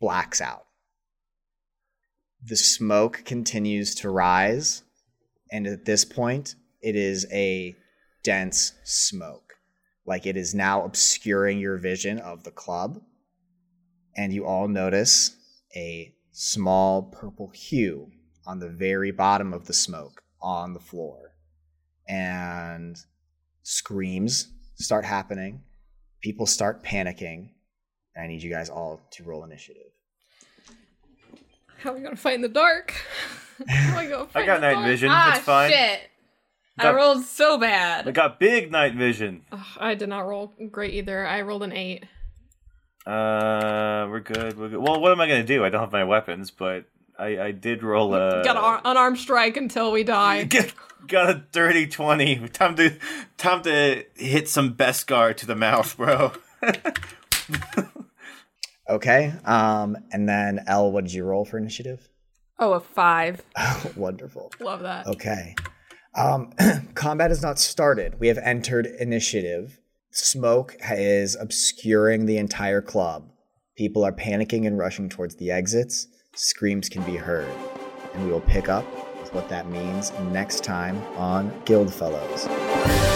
S1: blacks out. The smoke continues to rise, and at this point, it is a dense smoke. Like it is now obscuring your vision of the club. And you all notice a small purple hue on the very bottom of the smoke on the floor. And screams start happening. People start panicking. And I need you guys all to roll initiative.
S4: How are we gonna fight in the dark? How are we gonna fight
S3: I got
S4: in
S3: night
S4: dark?
S3: vision.
S2: ah,
S3: it's fine.
S2: shit. I rolled so bad.
S3: I got big night vision.
S4: Ugh, I did not roll great either. I rolled an eight.
S3: Uh, we're good. We're good. Well, what am I gonna do? I don't have my weapons, but I I did roll a
S4: Got an unarmed strike until we die.
S3: Get, got a dirty twenty. Time to time to hit some Beskar to the mouth, bro.
S1: Okay. Um, and then L, what did you roll for initiative?
S2: Oh, a five.
S1: Wonderful.
S4: Love that.
S1: Okay. Um, combat has not started. We have entered initiative. Smoke is obscuring the entire club. People are panicking and rushing towards the exits. Screams can be heard. And we will pick up with what that means next time on Guildfellows.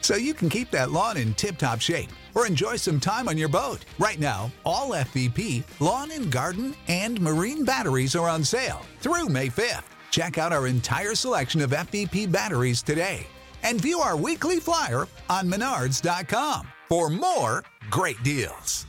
S7: so you can keep that lawn in tip top shape or enjoy some time on your boat. Right now, all FVP, lawn and garden, and marine batteries are on sale through May 5th. Check out our entire selection of FVP batteries today and view our weekly flyer on menards.com. for more great deals.